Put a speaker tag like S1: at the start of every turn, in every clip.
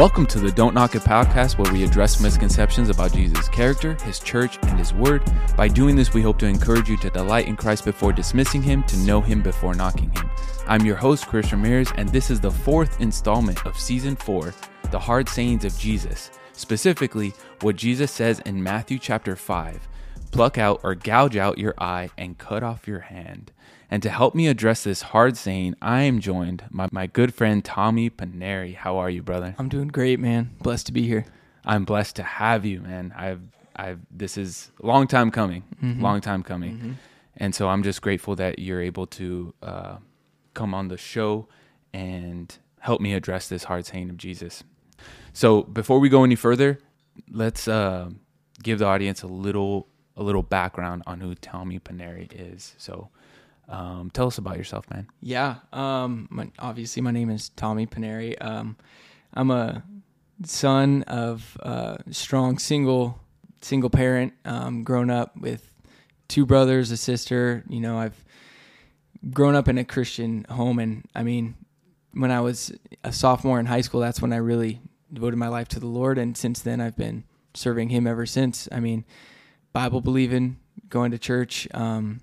S1: Welcome to the Don't Knock It podcast, where we address misconceptions about Jesus' character, his church, and his word. By doing this, we hope to encourage you to delight in Christ before dismissing him, to know him before knocking him. I'm your host, Chris Ramirez, and this is the fourth installment of season four The Hard Sayings of Jesus, specifically what Jesus says in Matthew chapter 5 pluck out or gouge out your eye and cut off your hand. And to help me address this hard saying, I am joined by my good friend Tommy Pinneri. How are you, brother?
S2: I'm doing great, man. Blessed to be here.
S1: I'm blessed to have you, man. I've I've this is a long time coming.
S2: Mm-hmm.
S1: Long time coming. And so I'm just grateful that you're able to uh, come on the show and help me address this hard saying of Jesus. So before we go any further, let's uh, give the audience a little a little background on who Tommy Pinneri is. So um, tell us about yourself, man.
S2: Yeah. Um. My, obviously, my name is Tommy Pinneri. Um, I'm a son of a strong single single parent. Um, grown up with two brothers, a sister. You know, I've grown up in a Christian home, and I mean, when I was a sophomore in high school, that's when I really devoted my life to the Lord, and since then, I've been serving Him ever since. I mean, Bible believing, going to church. Um,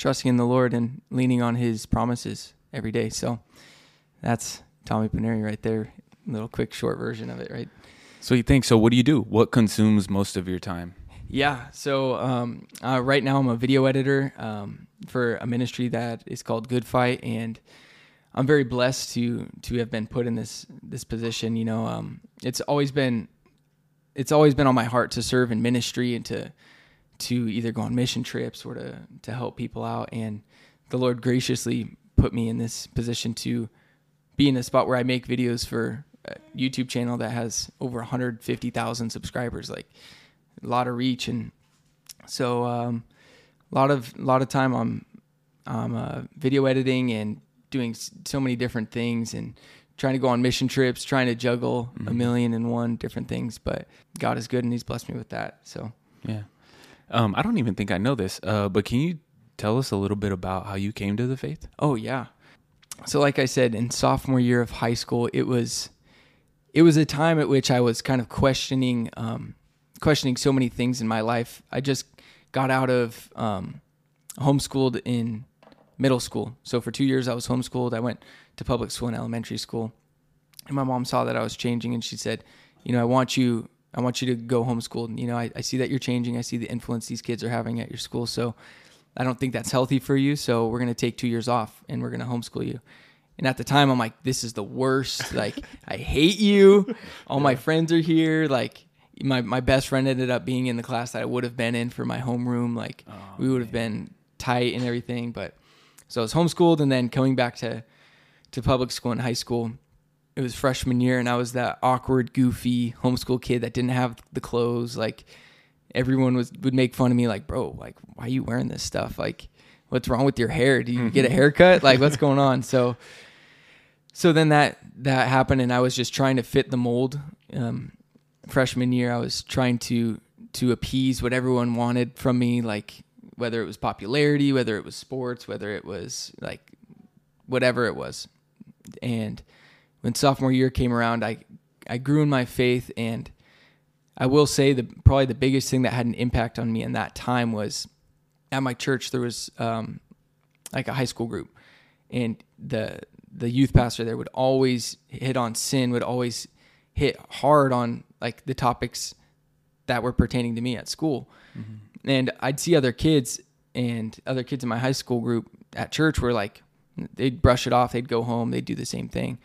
S2: trusting in the Lord and leaning on His promises every day. So that's Tommy Pinneri right there. Little quick short version of it, right?
S1: So you think so? What do you do? What consumes most of your time?
S2: Yeah. So um, uh, right now I'm a video editor um, for a ministry that is called Good Fight, and I'm very blessed to to have been put in this this position. You know, um, it's always been it's always been on my heart to serve in ministry and to to either go on mission trips or to to help people out. And the Lord graciously put me in this position to be in a spot where I make videos for a YouTube channel that has over 150,000 subscribers, like a lot of reach. And so, um, a lot of a lot of time I'm I'm uh, video editing and doing so many different things and trying to go on mission trips, trying to juggle a million and one different things. But God is good and He's blessed me with that. So
S1: Yeah. Um, I don't even think I know this, uh, but can you tell us a little bit about how you came to the faith?
S2: Oh yeah. So like I said, in sophomore year of high school, it was it was a time at which I was kind of questioning um, questioning so many things in my life. I just got out of um, homeschooled in middle school. So for two years I was homeschooled. I went to public school and elementary school. And my mom saw that I was changing and she said, you know, I want you I want you to go homeschooled. You know, I, I see that you're changing. I see the influence these kids are having at your school. So I don't think that's healthy for you. So we're going to take two years off and we're going to homeschool you. And at the time, I'm like, this is the worst. Like, I hate you. All my friends are here. Like, my, my best friend ended up being in the class that I would have been in for my homeroom. Like, we would have been tight and everything. But so I was homeschooled and then coming back to, to public school in high school it was freshman year and I was that awkward, goofy homeschool kid that didn't have the clothes. Like everyone was would make fun of me, like, bro, like, why are you wearing this stuff? Like, what's wrong with your hair? Do you get a haircut? Like, what's going on? So so then that that happened and I was just trying to fit the mold. Um, freshman year I was trying to to appease what everyone wanted from me, like whether it was popularity, whether it was sports, whether it was like whatever it was. And when sophomore year came around, I I grew in my faith, and I will say the probably the biggest thing that had an impact on me in that time was at my church there was um, like a high school group, and the the youth pastor there would always hit on sin, would always hit hard on like the topics that were pertaining to me at school, and I'd see other kids and other kids in my high school group at church were like they'd brush it off, they'd go home, they'd do the same thing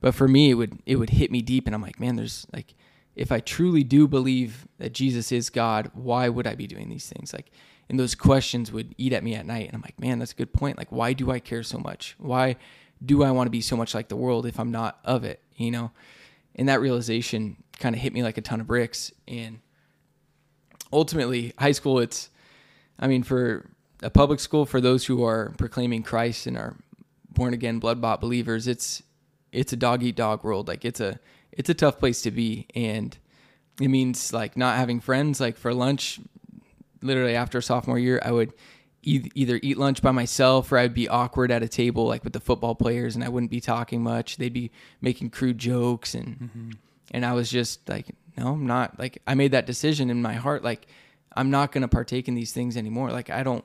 S2: but for me it would it would hit me deep and i'm like man there's like if i truly do believe that jesus is god why would i be doing these things? Like and those questions would eat at me at night and i'm like man that's a good point. Like why do i care so much? Why do i want to be so much like the world if i'm not of it you know? And that realization kind of hit me like a ton of bricks and ultimately high school it's i mean for a public school for those who are proclaiming christ and are born again blood bought believers it's it's a dog eat dog world. Like it's a it's a tough place to be, and it means like not having friends. Like for lunch, literally after sophomore year, I would e- either eat lunch by myself or I'd be awkward at a table like with the football players, and I wouldn't be talking much. They'd be making crude jokes, and mm-hmm. and I was just like, no, I'm not. Like I made that decision in my heart, like I'm not going to partake in these things anymore. Like I don't,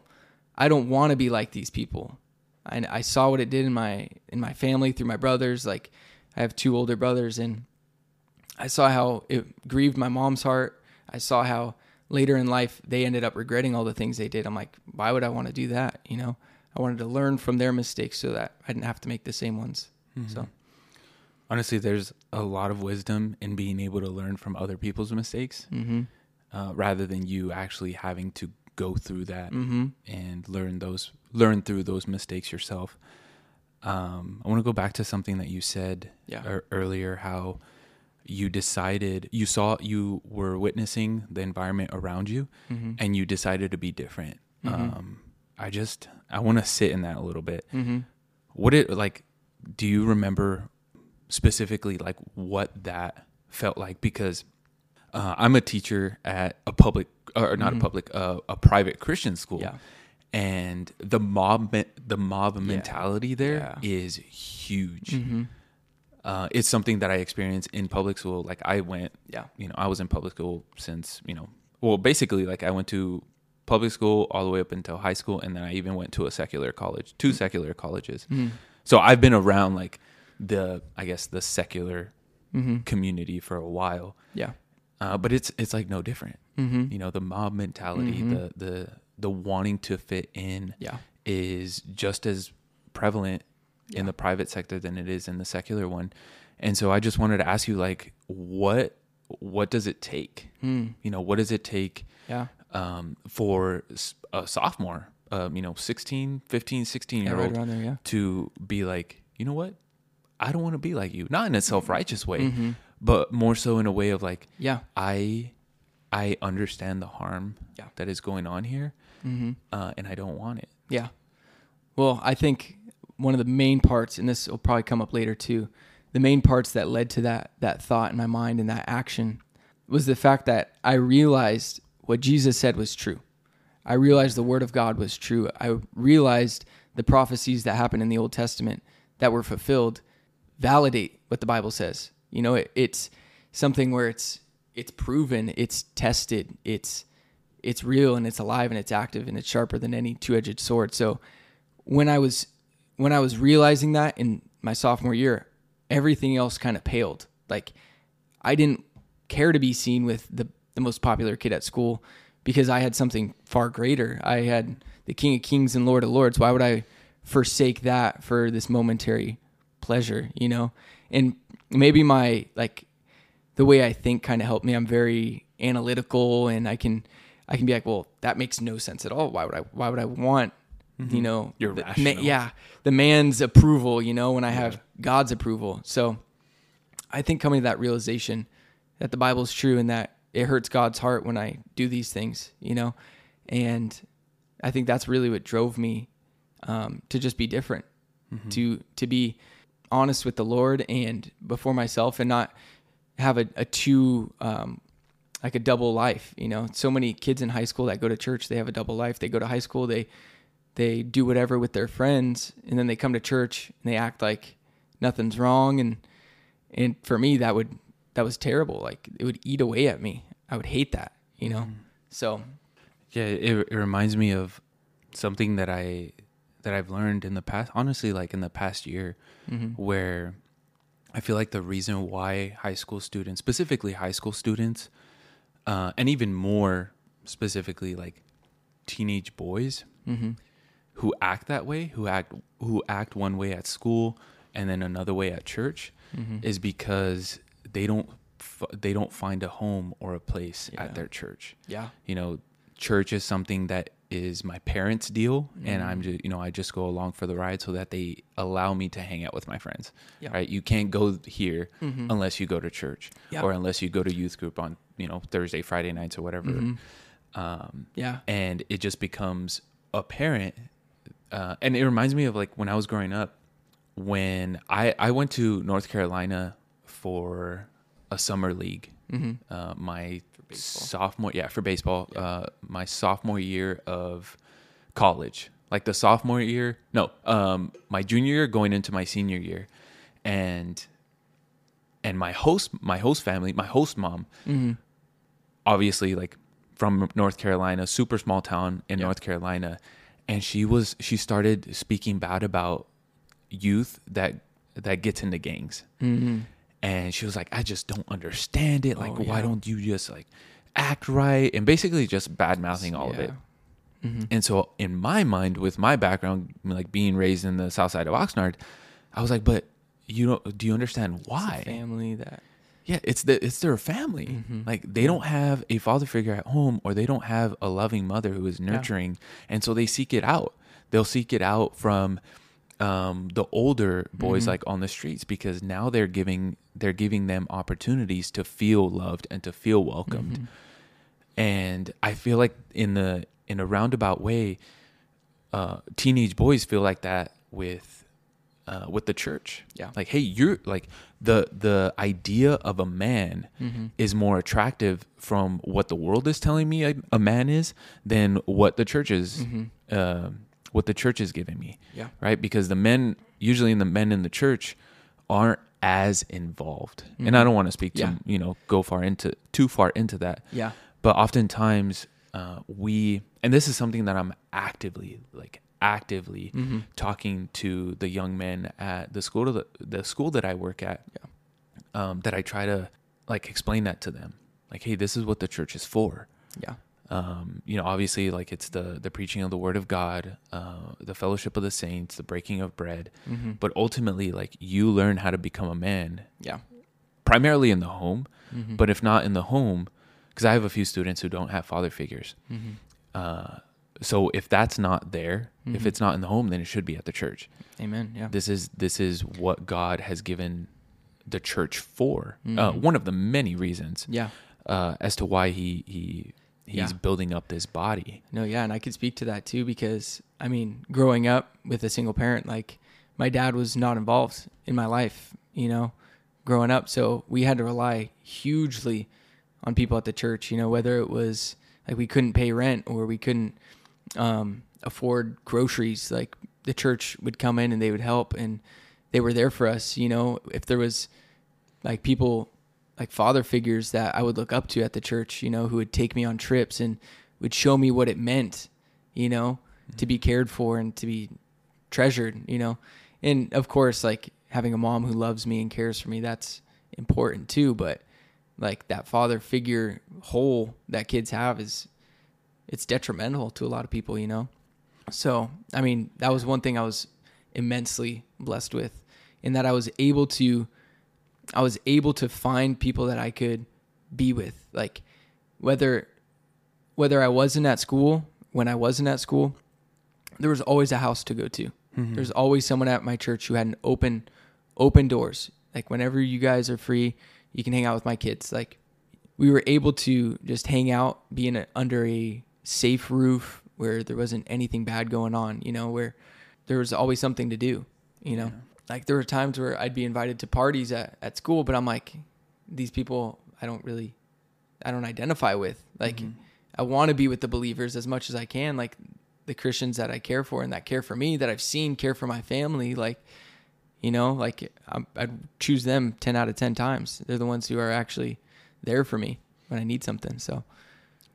S2: I don't want to be like these people. I, I saw what it did in my in my family through my brothers. Like I have two older brothers, and I saw how it grieved my mom's heart. I saw how later in life they ended up regretting all the things they did. I'm like, why would I want to do that? You know, I wanted to learn from their mistakes so that I didn't have to make the same ones. Mm-hmm. So
S1: honestly, there's a lot of wisdom in being able to learn from other people's mistakes mm-hmm. uh, rather than you actually having to go through that mm-hmm. and learn those learn through those mistakes yourself. Um, I want to go back to something that you said yeah. er- earlier. How you decided you saw you were witnessing the environment around you, mm-hmm. and you decided to be different. Mm-hmm. Um, I just I want to sit in that a little bit. Mm-hmm. What it like? Do you remember specifically like what that felt like? Because uh, I'm a teacher at a public or not a mm-hmm. public uh, a private Christian school.
S2: Yeah.
S1: And the mob, the mob mentality there is huge. Mm-hmm. Uh, it's something that I experienced in public school. Like I went,
S2: yeah,
S1: you know, I was in public school since, you know, well, basically, like I went to public school all the way up until high school, and then I even went to a secular college, 2 mm-hmm. secular colleges. Mm-hmm. So I've been around like the, I guess, the secular mm-hmm. community for a while.
S2: Yeah,
S1: uh, but it's it's like no different. Mm-hmm. You know, the mob mentality, mm-hmm. the the the wanting to fit in,
S2: yeah.
S1: is just as prevalent yeah. in the private sector than it is in the secular one. And so I just wanted to ask you, like, what what does it take? Mm. You know, what does it take?
S2: Yeah.
S1: Um, for a sophomore, um, you know, 16, 15, 16 year old
S2: there, yeah.
S1: to be like, you know what? I don't want to be like you. Not in a self righteous way, mm-hmm. But more so in a way of like,
S2: yeah,
S1: I I understand the harm
S2: yeah.
S1: that is going on here, mm-hmm. uh, and I don't want it.
S2: Yeah. Well, I think one of the main parts, and this will probably come up later too, the main parts that led to that that thought in my mind and that action was the fact that I realized what Jesus said was true. I realized the word of God was true. I realized the prophecies that happened in the Old Testament that were fulfilled validate what the Bible says. You know, it, it's something where it's it's proven, it's tested, it's it's real and it's alive and it's active and it's sharper than any two-edged sword. So when I was when I was realizing that in my sophomore year, everything else kind of paled. Like I didn't care to be seen with the the most popular kid at school because I had something far greater. I had the King of Kings and Lord of Lords. Why would I forsake that for this momentary pleasure, you know? And maybe my like the way I think kind of helped me. I'm very analytical and I can I can be like, well, that makes no sense at all. Why would I why would I want mm-hmm. you know,
S1: the, rational.
S2: yeah, the man's approval, you know, when I have God's approval. So I think coming to that realization that the Bible is true and that it hurts God's heart when I do these things, you know, and I think that's really what drove me um, to just be different, mm-hmm. to to be honest with the Lord and before myself, and not have a, a two um, like a double life. You know, so many kids in high school that go to church, they have a double life. They go to high school, they they do whatever with their friends and then they come to church and they act like nothing's wrong and and for me that would that was terrible like it would eat away at me i would hate that you know mm. so
S1: yeah it, it reminds me of something that i that i've learned in the past honestly like in the past year mm-hmm. where i feel like the reason why high school students specifically high school students uh, and even more specifically like teenage boys mm-hmm who act that way, who act who act one way at school and then another way at church, mm-hmm. is because they don't they don't find a home or a place yeah. at their church.
S2: Yeah,
S1: you know, church is something that is my parents' deal, mm-hmm. and I'm just you know I just go along for the ride so that they allow me to hang out with my friends. Yeah. Right, you can't go here mm-hmm. unless you go to church yeah. or unless you go to youth group on you know Thursday, Friday nights or whatever.
S2: Mm-hmm. Um, yeah,
S1: and it just becomes apparent uh, and it reminds me of like when I was growing up, when I I went to North Carolina for a summer league. Mm-hmm. Uh, my sophomore, yeah, for baseball. Yeah. Uh, my sophomore year of college, like the sophomore year. No, um, my junior year going into my senior year, and and my host my host family my host mom obviously like from north carolina super small town in
S2: Yeah.
S1: north carolina and she was she started speaking bad about youth that that gets into gangs and she was like i just don't understand it. Like
S2: Oh,
S1: why don't you just like act right? And basically just bad mouthing all of it. Mm-hmm. And so in my mind, with my background, like being raised in the south side of Oxnard, I was like, but you don't do you understand why?
S2: family that
S1: Yeah, it's the it's their family. Mm-hmm. Like they don't have a father figure at home or they don't have a loving mother who is nurturing. And so they seek it out. They'll seek it out from um, the older boys mm-hmm. like on the streets because now they're giving they're giving them opportunities to feel loved and to feel welcomed. And I feel like in the in a roundabout way, uh, teenage boys feel like that with uh, with the church.
S2: Yeah.
S1: Like, hey, you're like the the idea of a man
S2: Mm-hmm.
S1: is more attractive from what the world is telling me a, a man is than what the church is uh, what the church is giving me.
S2: Mm-hmm. Yeah.
S1: Right. Because the men usually in the men in the church aren't as involved, and I don't want to speak to
S2: Mm-hmm. Yeah.
S1: you know go far into too far into that
S2: yeah
S1: but oftentimes uh, we and this is something that i'm actively like actively
S2: Mm-hmm.
S1: talking to the young men at the school the, the school that i work at Yeah. um, that i try to like explain that to them like hey this is what the church is for
S2: yeah
S1: um, you know obviously like it's the the preaching of the word of god uh, the fellowship of the saints the breaking of bread
S2: Mm-hmm.
S1: but ultimately like you learn how to become a man
S2: yeah
S1: primarily in the home,
S2: Mm-hmm.
S1: but if not in the home, because I have a few students who don't have father figures.
S2: Mm-hmm.
S1: Uh, so if that's not there, if it's not in the home, then it should be at the church.
S2: amen yeah
S1: This is this is what God has given the church for. Uh,
S2: Mm-hmm.
S1: one of the many reasons
S2: yeah
S1: uh, as to why he he he's
S2: Yeah.
S1: building up this body.
S2: No, yeah, and I could speak to that too because I mean, growing up with a single parent, like my dad was not involved in my life, you know, growing up, so we had to rely hugely on people at the church, you know, whether it was like we couldn't pay rent or we couldn't um, afford groceries, like the church would come in and they would help and they were there for us, you know, if there was like people like father figures that I would look up to at the church, you know, who would take me on trips and would show me what it meant, you know, to be mm-hmm. cared for and to be treasured, you know. And of course, like having a mom who loves me and cares for me, that's important too, but like that father figure hole that kids have is it's detrimental to a lot of people, you know. So, I mean, that was one thing I was immensely blessed with in that I was able to I was able to find people that I could be with. Like whether whether I wasn't at school, when I wasn't at school, there was always a house to go to. Mm-hmm. There's always someone at my church who had an open open doors. Like whenever you guys are free, you can hang out with my kids. Like we were able to just hang out, be in a, under a safe roof where there wasn't anything bad going on, you know, where there was always something to do, you know. Like there were times where I'd be invited to parties at, at school, but I'm like, these people I don't really I don't identify with. Like mm-hmm. I want to be with the believers as much as I can, like the Christians that I care for and that care for me, that I've seen care for my family, like you know, like I'm, I'd choose them 10 out of 10 times. They're the ones who are actually there for me when I need something. So,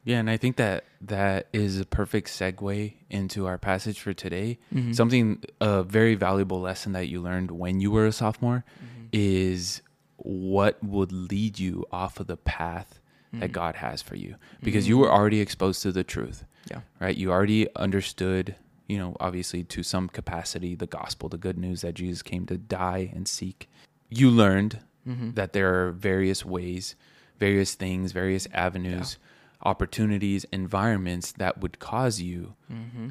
S1: Yeah, and I think that that is a perfect segue into our passage for today.
S2: Mm-hmm.
S1: Something a very valuable lesson that you learned when you were a sophomore
S2: Mm-hmm.
S1: is what would lead you off of the path
S2: Mm-hmm.
S1: that God has for you because you were already exposed to the truth.
S2: yeah.
S1: Right? You already understood, you know, obviously to some capacity the gospel, the good news that Jesus came to die and seek. You learned
S2: Mm-hmm.
S1: that there are various ways, various things, various avenues, opportunities, environments that would cause you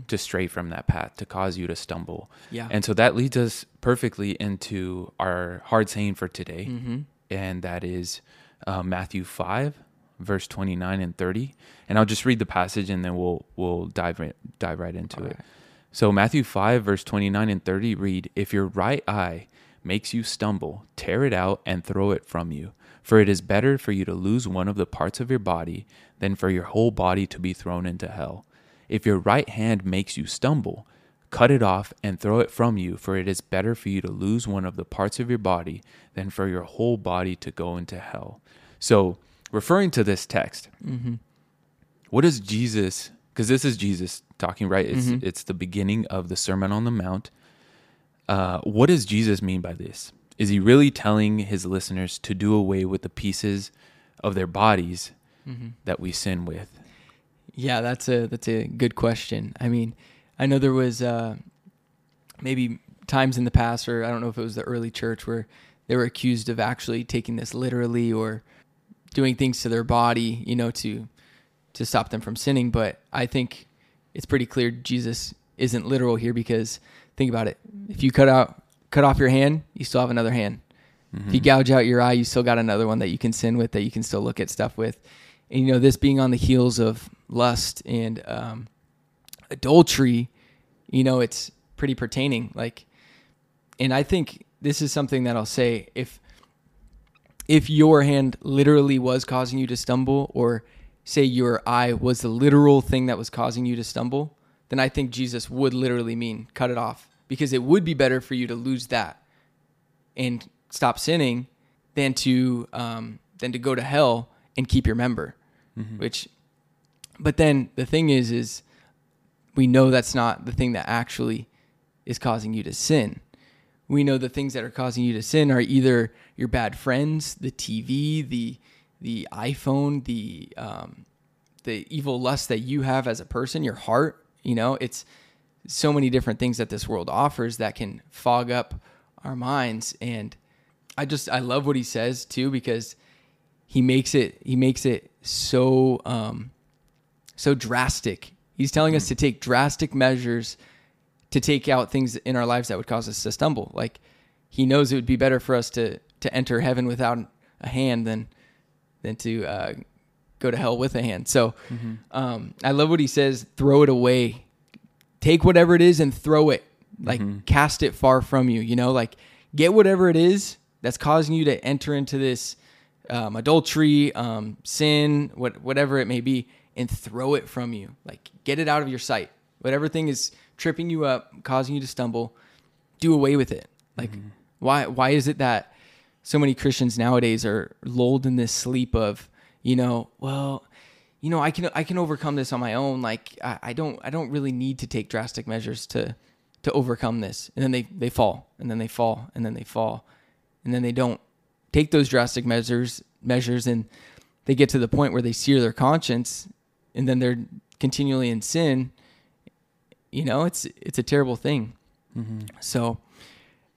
S1: to stray from that path, to cause you to stumble.
S2: Mm-hmm. Yeah.
S1: And so that leads us perfectly into our hard saying for today.
S2: Mm-hmm.
S1: And that is uh, Matthew 5, verse 29 and 30. And I'll just read the passage and then we'll we'll dive right, dive right into it.
S2: right.
S1: So Matthew 5 verse 29 and 30 read, "If your right eye makes you stumble, tear it out and throw it from you, for it is better for you to lose one of the parts of your body than for your whole body to be thrown into hell. If your right hand makes you stumble, Cut it off and throw it from you, for it is better for you to lose one of the parts of your body than for your whole body to go into hell. So, referring to this text,
S2: Mm-hmm.
S1: what does Jesus? Because this is Jesus talking, right? It's
S2: Mhm.
S1: it's the beginning of the Sermon on the Mount. Uh, what does Jesus mean by this? Is he really telling his listeners to do away with the pieces of their bodies
S2: Mm-hmm.
S1: that we sin with?
S2: Yeah, that's a that's a good question. I mean, I know there was uh, maybe times in the past, or I don't know if it was the early church, where they were accused of actually taking this literally or doing things to their body, you know, to to stop them from sinning. But I think it's pretty clear Jesus isn't literal here because think about it: if you cut out cut off your hand, you still have another hand. If you
S1: Mhm.
S2: gouge out your eye, you still got another one that you can sin with, that you can still look at stuff with. And you know, this being on the heels of lust and um, adultery, you know, it's pretty pertaining. Like, and I think this is something that I'll say if if your hand literally was causing you to stumble, or say your eye was the literal thing that was causing you to stumble, then I think Jesus would literally mean cut it off because it would be better for you to lose that and stop sinning than to um, than to go to hell and keep your member. Which, but then the thing is, is we know that's not the thing that actually is causing you to sin. We know the things that are causing you to sin are either your bad friends, the TV, the the iPhone, the um, the evil lust that you have as a person, your heart. You know, it's so many different things that this world offers that can fog up our minds. And I just I love what he says too because he makes it he makes it so um, so drastic. He's telling us to take drastic measures to take out things in our lives that would cause us to stumble. Like he knows it would be better for us to to enter heaven without a hand than than to uh, go to hell with a hand. So um, I love what he says. Throw it away. Take whatever it is and throw it. Like cast it far from you. You know, like get whatever it is that's causing you to enter into this um, adultery, um, sin, what whatever it may be, and throw it from you. Like get it out of your sight. Whatever thing is tripping you up, causing you to stumble, do away with it. Like why why is it that so many Christians nowadays are lulled in this sleep of, you know, well, you know, I can I can overcome this on my own. Like I, I don't I don't really need to take drastic measures to to overcome this. And then they they fall, and then they fall, and then they fall, and then they don't take those drastic measures measures, and they get to the point where they sear their conscience, and then they're continually in sin. You know, it's it's a terrible thing. So,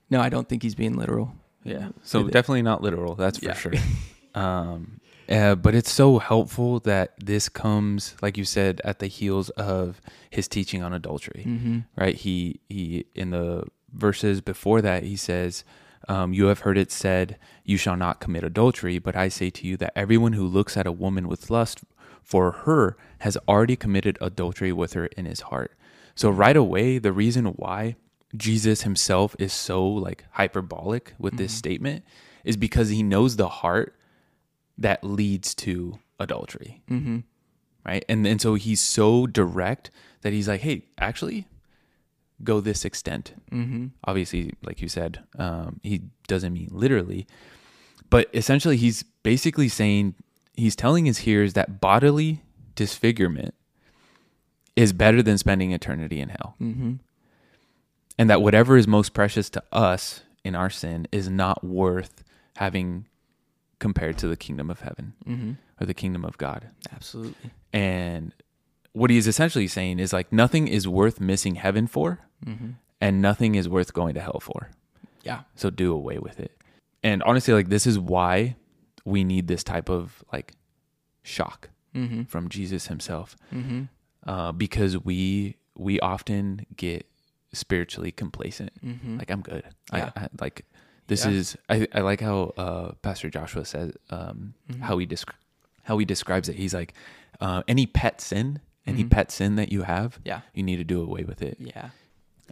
S2: no, I don't think he's being literal.
S1: Yeah. So definitely not literal, that's for
S2: Yeah.
S1: sure. um, uh, but it's so helpful that this comes, like you said, at the heels of his teaching on adultery,
S2: Mm-hmm.
S1: right? He he in the verses before that he says, um, "You have heard it said, you shall not commit adultery, but I say to you that everyone who looks at a woman with lust for her has already committed adultery with her in his heart." So right away, the reason why Jesus himself is so like hyperbolic with this statement is because he knows the heart that leads to adultery.
S2: Mm-hmm.
S1: Right. And and so he's so direct that he's like, hey, actually, go this extent.
S2: Mm-hmm.
S1: Obviously, like you said, um, he doesn't mean literally, but essentially, he's basically saying he's telling his hearers that bodily disfigurement is better than spending eternity in hell
S2: Mm-hmm.
S1: and that whatever is most precious to us in our sin is not worth having compared to the kingdom of heaven
S2: Mm-hmm.
S1: or the kingdom of God.
S2: Absolutely.
S1: And what he is essentially saying is like nothing is worth missing heaven for
S2: Mm-hmm.
S1: and nothing is worth going to hell for.
S2: Yeah.
S1: So do away with it. And honestly like this is why we need this type of like shock
S2: Mm-hmm.
S1: from Jesus himself
S2: Mm-hmm.
S1: uh, because we we often get spiritually complacent
S2: Mm-hmm.
S1: like I'm good.
S2: Yeah.
S1: I, I like this
S2: Yeah.
S1: is I, I like how uh, Pastor Joshua says um,
S2: Mhm.
S1: how he desc- how he describes it. He's like uh, any pet sin, any
S2: Mhm.
S1: pet sin that you have,
S2: Yeah.
S1: you need to do away with it.
S2: Yeah.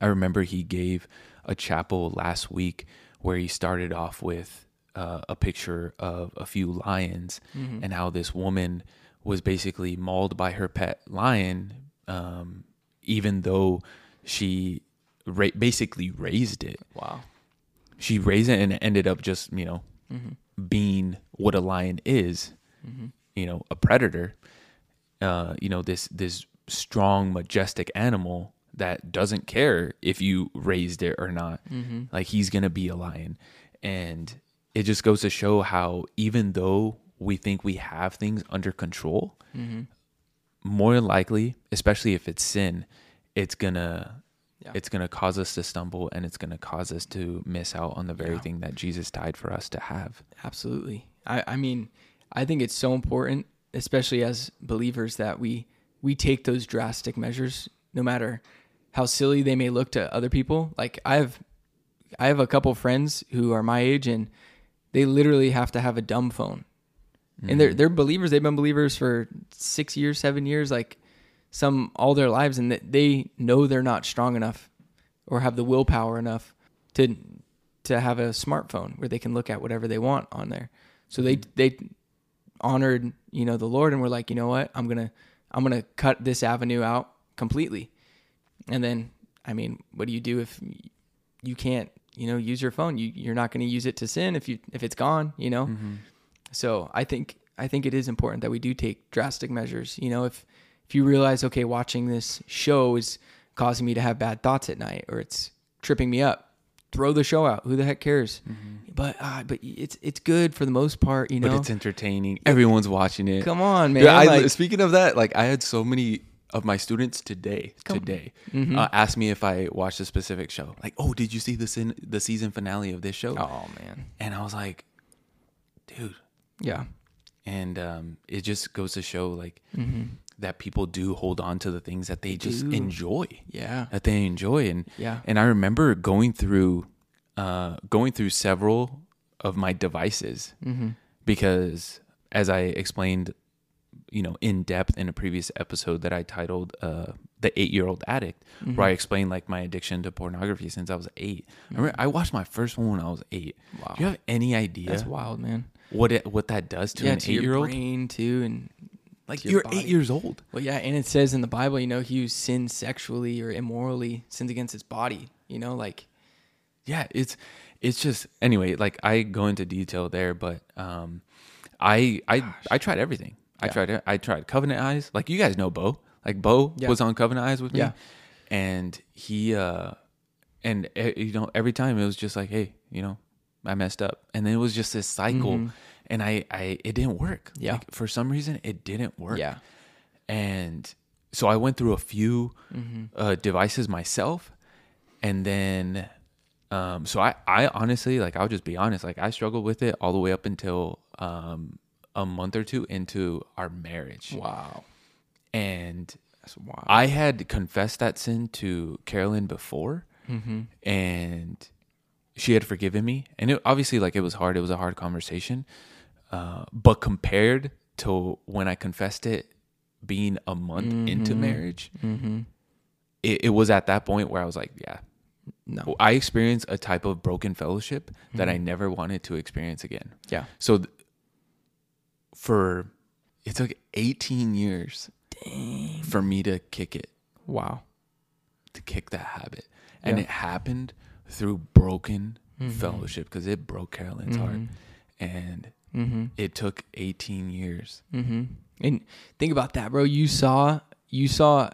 S1: I remember he gave a chapel last week where he started off with uh, a picture of a few lions
S2: Mm-hmm.
S1: and how this woman was basically mauled by her pet lion, um, even though she ra- basically raised it.
S2: Wow.
S1: She raised it and it ended up just you know
S2: Mm-hmm.
S1: being what a lion is, you know, a predator. Uh, you know this this strong, majestic animal that doesn't care if you raised it or not.
S2: Mm-hmm.
S1: Like he's gonna be a lion, and it just goes to show how even though we think we have things under control,
S2: Mm-hmm.
S1: more likely, especially if it's sin, it's gonna
S2: Yeah.
S1: it's gonna cause us to stumble and it's gonna cause us to miss out on the very
S2: Yeah.
S1: thing that Jesus died for us to have.
S2: Absolutely. I, I mean, I think it's so important, especially as believers, that we we take those drastic measures, no matter how silly they may look to other people. Like I have, I have a couple friends who are my age, and they literally have to have a dumb phone, and they're mm. they're believers. They've been believers for six years, seven years, like some all their lives, and that they know they're not strong enough or have the willpower enough to to have a smartphone where they can look at whatever they want on there. So they mm-hmm. they honored you know the Lord and were like, you know what, I'm gonna I'm gonna cut this avenue out completely. And then I mean, what do you do if you can't you know use your phone? You you're not gonna use it to sin if you if it's gone. You know. Mm-hmm. So I think I think it is important that we do take drastic measures. You know, if if you realize, okay, watching this show is causing me to have bad thoughts at night, or it's tripping me up, throw the show out. Who the heck cares? But uh, but it's it's good for the most part. You know,
S1: But it's entertaining. Everyone's watching it.
S2: come on, man.
S1: Dude, I,
S2: like,
S1: speaking of that, like I had so many of my students today today
S2: Mm-hmm.
S1: uh, ask me if I watched a specific show. Like, oh, did you see the sin- the season finale of this show?
S2: oh man,
S1: And I was like, dude.
S2: yeah,
S1: And um, it just goes to show like that people do hold on to the things that they, just
S2: do.
S1: enjoy.
S2: yeah,
S1: That they enjoy. And
S2: Yeah.
S1: and I remember going through uh, going through several of my devices
S2: Mm-hmm.
S1: because as I explained, you know, in depth in a previous episode that I titled uh, "The Eight Year Old Addict,"
S2: Mm-hmm.
S1: where I explained like my addiction to pornography since I was 8 I, remember, I watched my first one when I was eight.
S2: Wow.
S1: Do you have any idea
S2: that's wild, man.
S1: what it what that does to
S2: yeah,
S1: an eight year old
S2: brain too, and
S1: Like
S2: your
S1: you're
S2: body.
S1: eight years old.
S2: well, yeah, and it says in the Bible, you know, he who sins sexually or immorally sins against his body. You know, like
S1: yeah it's it's just anyway like i go into detail there but um i i i tried everything i tried i tried covenant eyes like you guys know bo like bo
S2: Yeah.
S1: was on covenant eyes with me
S2: Yeah.
S1: and he uh and eh, you know every time it was just like hey you know i messed up and then it was just this cycle and i i it didn't work
S2: Mm-hmm. Yeah.
S1: like, for some reason it didn't work
S2: yeah,
S1: and so I went through a few
S2: Mm-hmm.
S1: uh, devices myself, and then, um, so I, I honestly, like, I'll just be honest, like, I struggled with it all the way up until um, a month or two into our marriage,
S2: wow,
S1: and. I had confessed that sin to Carolyn before,
S2: mm-hmm.
S1: and she had forgiven me, and it, obviously, like, it was hard. It was a hard conversation, uh, but compared to when I confessed it, being a month into marriage,
S2: Mm-hmm.
S1: it, it was at that point where I was like, yeah,
S2: No,
S1: I experienced a type of broken fellowship that I never wanted to experience again.
S2: yeah,
S1: So th- for it took 18 years for me to kick it,
S2: wow,
S1: to kick that habit. And
S2: Yeah.
S1: it happened through broken fellowship because it broke Carolyn's heart. And
S2: mm-hmm.
S1: it took 18 years.
S2: Mm-hmm. And think about that, bro. You saw you saw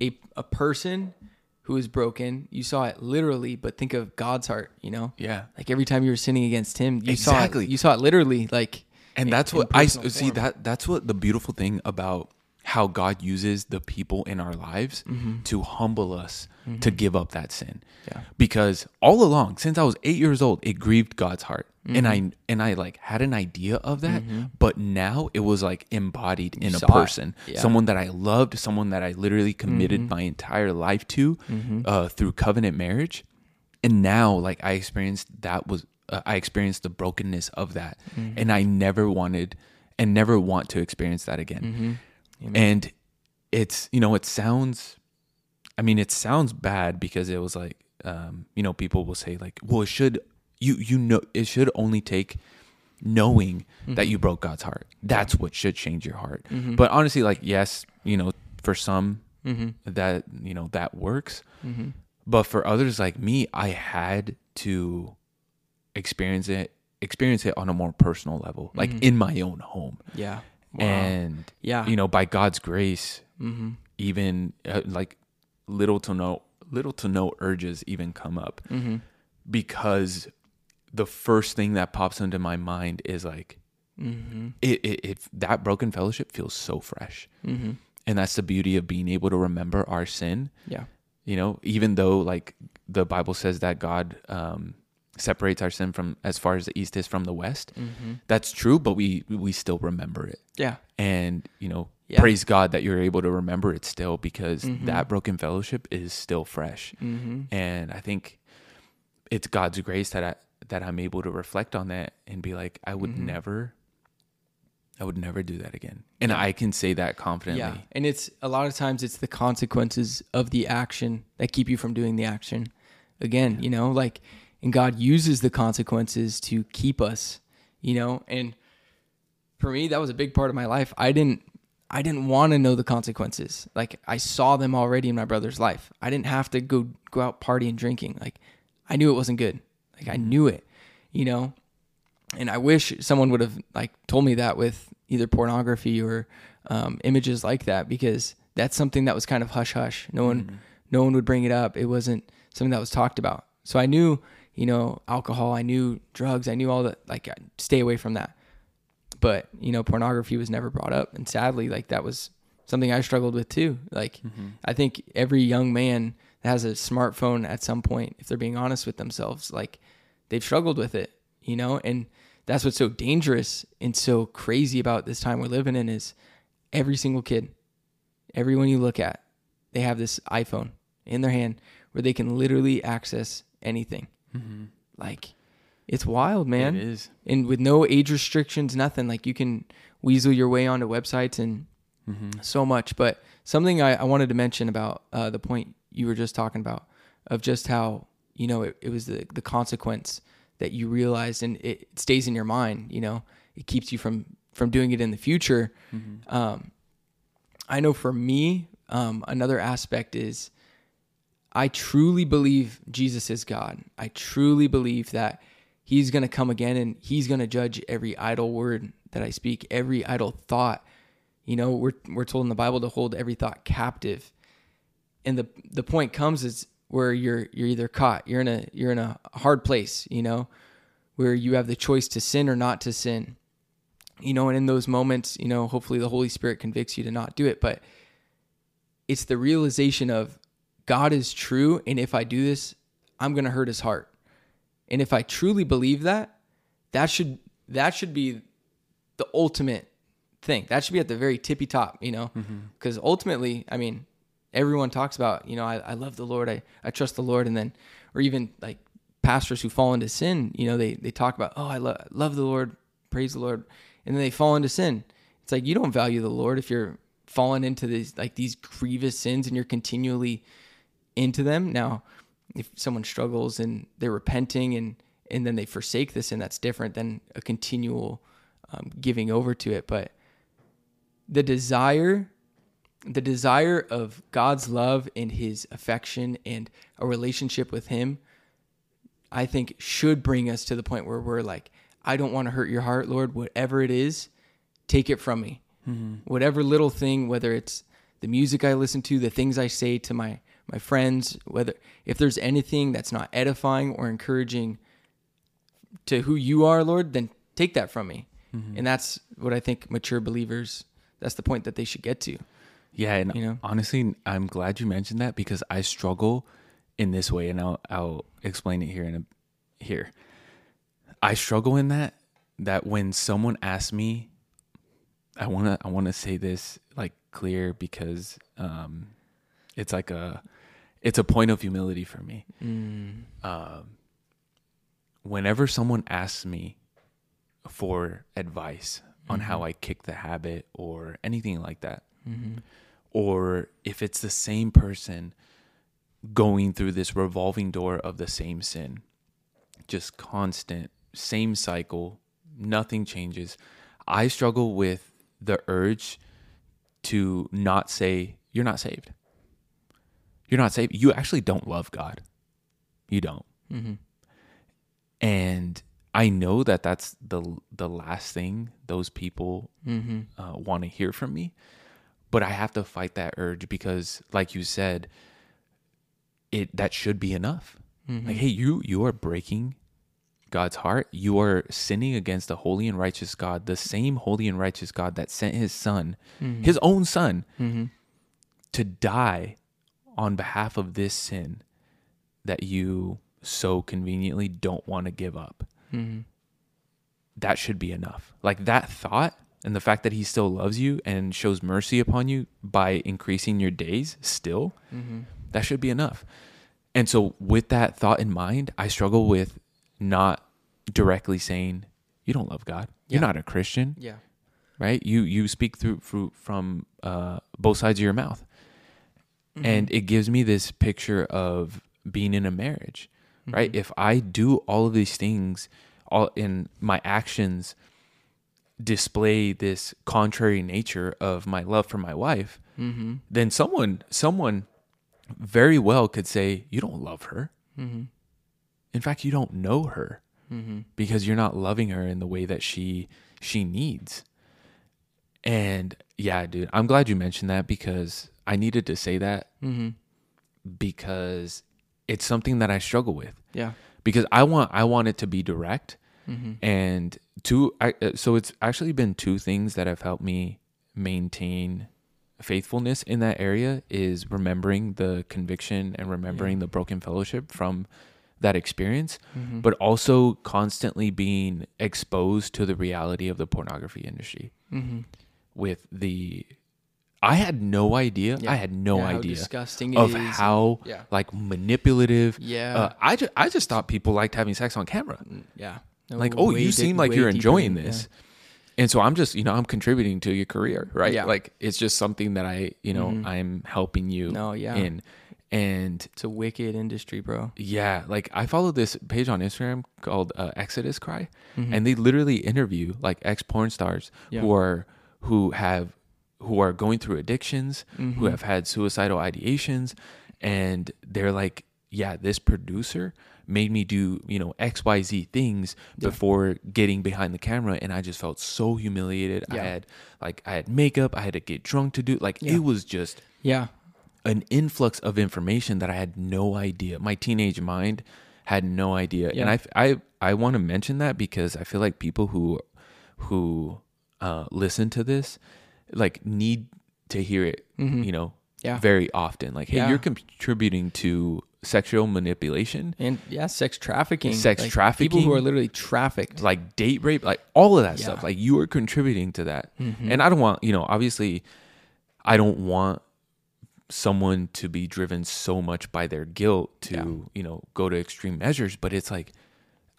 S2: a a person who was broken. You saw it literally, but think of God's heart. You know,
S1: Yeah.
S2: like every time you were sinning against Him, you
S1: Exactly.
S2: saw it, you saw it literally. Like,
S1: and
S2: in-
S1: that's what I see
S2: form.
S1: that that's what the beautiful thing about how God uses the people in our lives to humble us to give up that sin.
S2: Yeah.
S1: Because all along since I was 8 years old it grieved God's heart. And I and I like had an idea of that, but now it was like embodied in a person.
S2: Yeah.
S1: Someone that I loved, someone that I literally committed my entire life to uh, through covenant marriage. And now like i experienced that was uh, i experienced the brokenness of that. And i never wanted and never want to experience that again and it's you know it sounds i mean it sounds bad because it was like um you know people will say like well it should you you know it should only take knowing that mm-hmm. you broke god's heart. That's what should change your heart. Mm-hmm. But honestly like yes you know for some mm-hmm. that you know that works. But for others like me, I had to experience it experience it on a more personal level, like in my own home.
S2: Yeah. Wow.
S1: And
S2: Yeah.
S1: you know, by God's grace,
S2: mm-hmm.
S1: even uh, like little to no little to no urges even come up
S2: Mm-hmm.
S1: because the first thing that pops into my mind is like
S2: Mm-hmm.
S1: it, it, it that broken fellowship feels so fresh
S2: Mm-hmm.
S1: and that's the beauty of being able to remember our sin
S2: Yeah.
S1: you know even though like the bible says that god um separates our sin from as far as the east is from the west
S2: Mm-hmm.
S1: that's true but we we still remember it
S2: Yeah.
S1: and you know
S2: Yeah.
S1: praise god that you're able to remember it still because
S2: Mhm.
S1: that broken fellowship is still fresh
S2: Mm-hmm.
S1: and i think it's god's grace that i that i'm able to reflect on that and be like i would
S2: Mhm.
S1: never i would never do that again and
S2: Yeah.
S1: i can say that confidently
S2: Yeah. And it's a lot of times it's the consequences of the action that keep you from doing the action. Again, you know, like and God uses the consequences to keep us, you know, and for me that was a big part of my life. I didn't I didn't want to know the consequences. Like I saw them already in my brother's life. I didn't have to go go out partying drinking. Like I knew it wasn't good. Like I knew it, you know. And I wish someone would have like told me that with either pornography or um, images like that because that's something that was kind of hush hush. No one, no one would bring it up. It wasn't something that was talked about. So I knew, you know, alcohol. I knew drugs. I knew all that. Like, I'd stay away from that. But you know, pornography was never brought up, and sadly, like that was something I struggled with too. Like, mm-hmm. I think every young man that has a smartphone at some point, if they're being honest with themselves, like they've struggled with it, you know, and that's what's so dangerous and so crazy about this time we're living in is every single kid, everyone you look at, they have this iPhone in their hand where they can literally access anything. Like, it's wild, man
S1: it is
S2: and with no age restrictions, nothing. Like you can weasel your way onto websites and so much. But something I, I wanted to mention about uh, the point you were just talking about of just how you know it, it was the the consequence that you realized and it stays in your mind. You know, it keeps you from from doing it in the future. Um, I know for me, um, another aspect is I truly believe Jesus is God. I truly believe that He's going to come again and He's going to judge every idle word that I speak, every idle thought. You know, we're we're told in the Bible to hold every thought captive, and the the point comes is where you're you're either caught, you're in a you're in a hard place. You know, where you have the choice to sin or not to sin. You know, and in those moments, you know, hopefully the Holy Spirit convicts you to not do it, but it's the realization of God is true, and if I do this, I'm going to hurt his heart. And if I truly believe that, that should that should be the ultimate thing. That should be at the very tippy top, you know? Mm-hmm. Because ultimately, I mean, everyone talks about, you know, I, I love the Lord, I, I trust the Lord, and then or even like pastors who fall into sin, you know, they they talk about, oh, I lo- love the Lord, praise the Lord, and then they fall into sin. It's like you don't value the Lord if you're falling into these like these grievous sins and you're continually into them. Now, if someone struggles and they're repenting and and then they forsake the sin, that's different than a continual um, giving over to it. But the desire, the desire of God's love and His affection and a relationship with Him, I think should bring us to the point where we're like, I don't want to hurt your heart, Lord. Whatever it is, take it from me. Whatever little thing, whether it's the music I listen to, the things I say to my my friends, whether if there's anything that's not edifying or encouraging to who you are, Lord, then take that from me. And that's what I think mature believers. That's the point that they should get to.
S1: Yeah, and
S2: You know?
S1: honestly, I'm glad you mentioned that because I struggle in this way, and I'll I'll explain it here in a here. I struggle in that that when someone asks me, I wanna I wanna say this like clear because um, it's like a it's a point of humility for me. Mm. Um, whenever someone asks me for advice on how mm-hmm. I kick the habit or anything like that, mm-hmm. or if it's the same person going through this revolving door of the same sin, just constant, same cycle, nothing changes. I struggle with the urge to not say, You're not saved. You're not saved. You actually don't love God. You don't.
S2: Mm-hmm.
S1: And I know that that's the the last thing those people
S2: Mm-hmm.
S1: uh, want to hear from me, but I have to fight that urge because, like you said, it that should be enough.
S2: Mm-hmm.
S1: Like, hey, you you are breaking God's heart. You are sinning against the holy and righteous God, the same holy and righteous God that sent His Son, His own Son,
S2: Mm-hmm.
S1: to die on behalf of this sin that you so conveniently don't want to give up.
S2: Mm-hmm.
S1: That should be enough. Like that thought and the fact that he still loves you and shows mercy upon you by increasing your days still,
S2: Mm-hmm.
S1: that should be enough. And so with that thought in mind, I struggle with not directly saying you don't love God. You're
S2: Yeah.
S1: not a Christian
S2: Yeah.
S1: right? You you speak through, through from uh, both sides of your mouth,
S2: Mm-hmm.
S1: and it gives me this picture of being in a marriage,
S2: Mm-hmm.
S1: right? If I do all of these things, all in my actions display this contrary nature of my love for my wife,
S2: Mm-hmm.
S1: then someone someone very well could say you don't love her.
S2: Mm-hmm.
S1: In fact, you don't know her
S2: Mm-hmm.
S1: because you're not loving her in the way that she she needs. And yeah, dude, I'm glad you mentioned that because I needed to say that
S2: Mm-hmm.
S1: because it's something that I struggle with
S2: Yeah.
S1: because I want I want it to be direct
S2: Mm-hmm.
S1: and two I, uh, so it's actually been two things that have helped me maintain faithfulness in that area is remembering the conviction and remembering the broken fellowship from that experience
S2: Mm-hmm.
S1: but also constantly being exposed to the reality of the pornography industry
S2: Mm-hmm.
S1: With the I had no idea.
S2: Yeah.
S1: I had no
S2: Yeah,
S1: idea
S2: disgusting
S1: of
S2: is.
S1: how
S2: Yeah.
S1: like manipulative.
S2: Yeah.
S1: Uh, I just I just thought people liked having sex on camera.
S2: Mm, Yeah. No,
S1: Like, oh, you seem like you're enjoying
S2: than-
S1: this. And so I'm just, you know, I'm contributing to your career, right?
S2: Yeah.
S1: Like it's just something that I, you know,
S2: Mhm.
S1: I'm helping you
S2: No, yeah.
S1: in. And
S2: It's a wicked industry, bro.
S1: yeah, like I follow this page on Instagram called uh, Exodus Cry,
S2: Mhm.
S1: and they literally interview like ex porn stars who are who have who are going through addictions, who
S2: Mhm.
S1: have had suicidal ideations, and they're like, yeah, this producer made me do you know X Y Z things
S2: Yeah.
S1: before getting behind the camera, and I just felt so humiliated. I had like I had makeup, I had to get drunk to do like
S2: Yeah.
S1: it was just
S2: Yeah.
S1: an influx of information that I had no idea. My teenage mind had no idea, and I I I want to mention that because I feel like people who who uh, listen to this like need to hear it,
S2: Mhm.
S1: you know,
S2: Yeah.
S1: very often. Like, hey,
S2: Yeah.
S1: you're contributing to sexual manipulation,
S2: And yeah, sex trafficking.
S1: Sex trafficking.
S2: People who are literally trafficked.
S1: like date rape, like all of that
S2: Yeah.
S1: stuff. Like you are contributing to that.
S2: Mhm.
S1: And I don't want, you know, obviously, I don't want someone to be driven so much by their guilt to, you know, go to extreme measures. But it's like,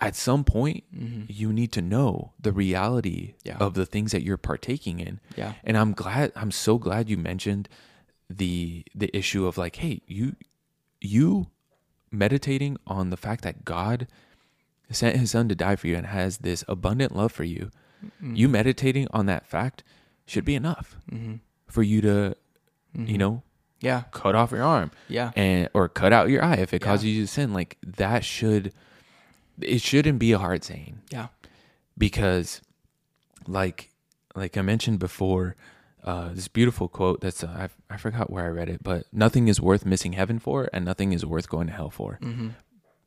S1: at some point,
S2: Mhm.
S1: you need to know the reality
S2: Yeah.
S1: of the things that you're partaking in.
S2: Yeah.
S1: And I'm glad, I'm so glad you mentioned the the issue of like, hey, you you meditating on the fact that God sent His Son to die for you and has this abundant love for you.
S2: Mm-hmm.
S1: You meditating on that fact should be enough
S2: hmm
S1: for you to, you know,
S2: Yeah.
S1: cut off your arm
S2: Yeah.
S1: and or cut out your eye if it
S2: Yeah.
S1: causes you to sin. Like that should it shouldn't be a hard saying
S2: Yeah.
S1: because like like I mentioned before, uh, this beautiful quote that's uh, I I forgot where I read it, but nothing is worth missing heaven for, and nothing is worth going to hell for.
S2: Mm-hmm.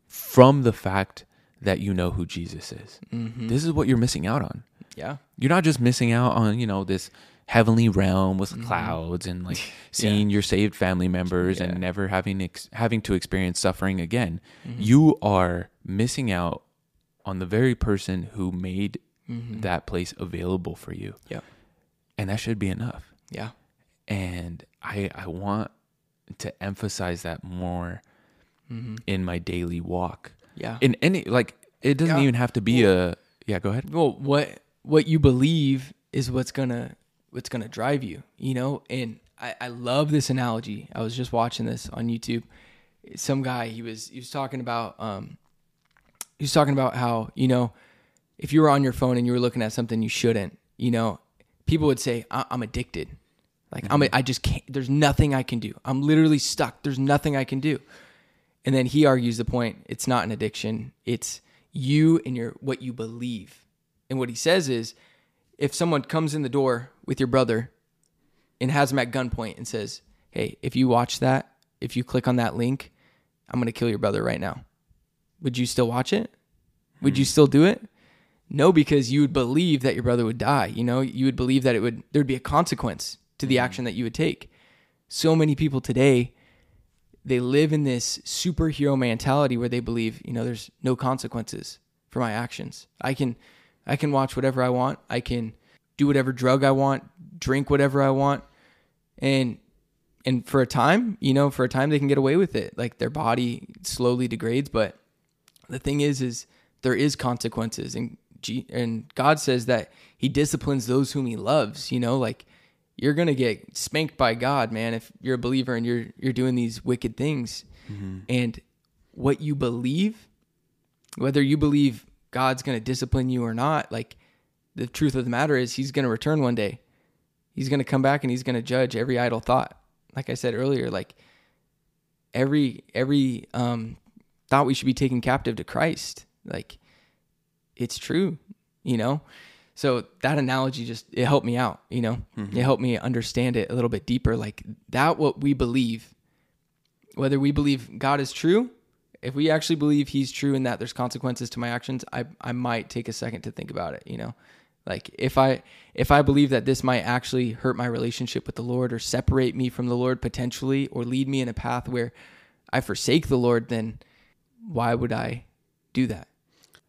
S1: From the fact that you know who Jesus is,
S2: Mm-hmm.
S1: this is what you're missing out on.
S2: yeah.
S1: You're not just missing out on you know this heavenly realm with
S2: Mhm.
S1: clouds and like seeing your saved family members
S2: Yeah.
S1: and never having ex- having to experience suffering again.
S2: Mhm.
S1: You are missing out on the very person who made
S2: Mhm.
S1: that place available for you.
S2: Yeah.
S1: And that should be enough.
S2: Yeah.
S1: And I I want to emphasize that more
S2: Mm-hmm.
S1: in my daily walk.
S2: Yeah.
S1: In any like it doesn't
S2: Yeah.
S1: even have to be a yeah, go ahead.
S2: well what what you believe is what's gonna what's gonna drive you you know and I, I love this analogy i was just watching this on youtube some guy he was he was talking about um he was talking about how you know if you were on your phone and you were looking at something you shouldn't you know people would say I- i'm addicted Like I'm, mm-hmm. I just can't. There's nothing I can do. I'm literally stuck. There's nothing I can do. And then he argues the point. It's not an addiction. It's you and your what you believe. And what he says is, if someone comes in the door with your brother and has him at gunpoint and says, "Hey, if you watch that, if you click on that link, I'm going to kill your brother right now." Would you still watch it? Would you hmm. still do it? No, because you would believe that your brother would die. You know, you would believe that it would there'd be a consequence to the hmm. action that you would take. So many people today, they live in this superhero mentality where they believe, you know, there's no consequences for my actions. I can I can watch whatever I want. I can do whatever drug I want, drink whatever I want. And and for a time, you know, for a time they can get away with it. Like their body slowly degrades, but the thing is is there is consequences and G- and God says that he disciplines those whom he loves, you know, like you're going to get spanked by God, man, if you're a believer and you're you're doing these wicked things. And what you believe, whether you believe God's going to discipline you or not, like the truth of the matter is he's going to return one day. He's going to come back and he's going to judge every idle thought. Like I said earlier, like every every um thought we should be taken captive to Christ. Like it's true, you know? So that analogy just it helped me out, you know? Mm-hmm. It helped me understand it a little bit deeper like that what we believe whether we believe God is true, if we actually believe he's true and that there's consequences to my actions, I I might take a second to think about it, you know? Like if I if I believe that this might actually hurt my relationship with the Lord or separate me from the Lord potentially or lead me in a path where I forsake the Lord, then why would I do that?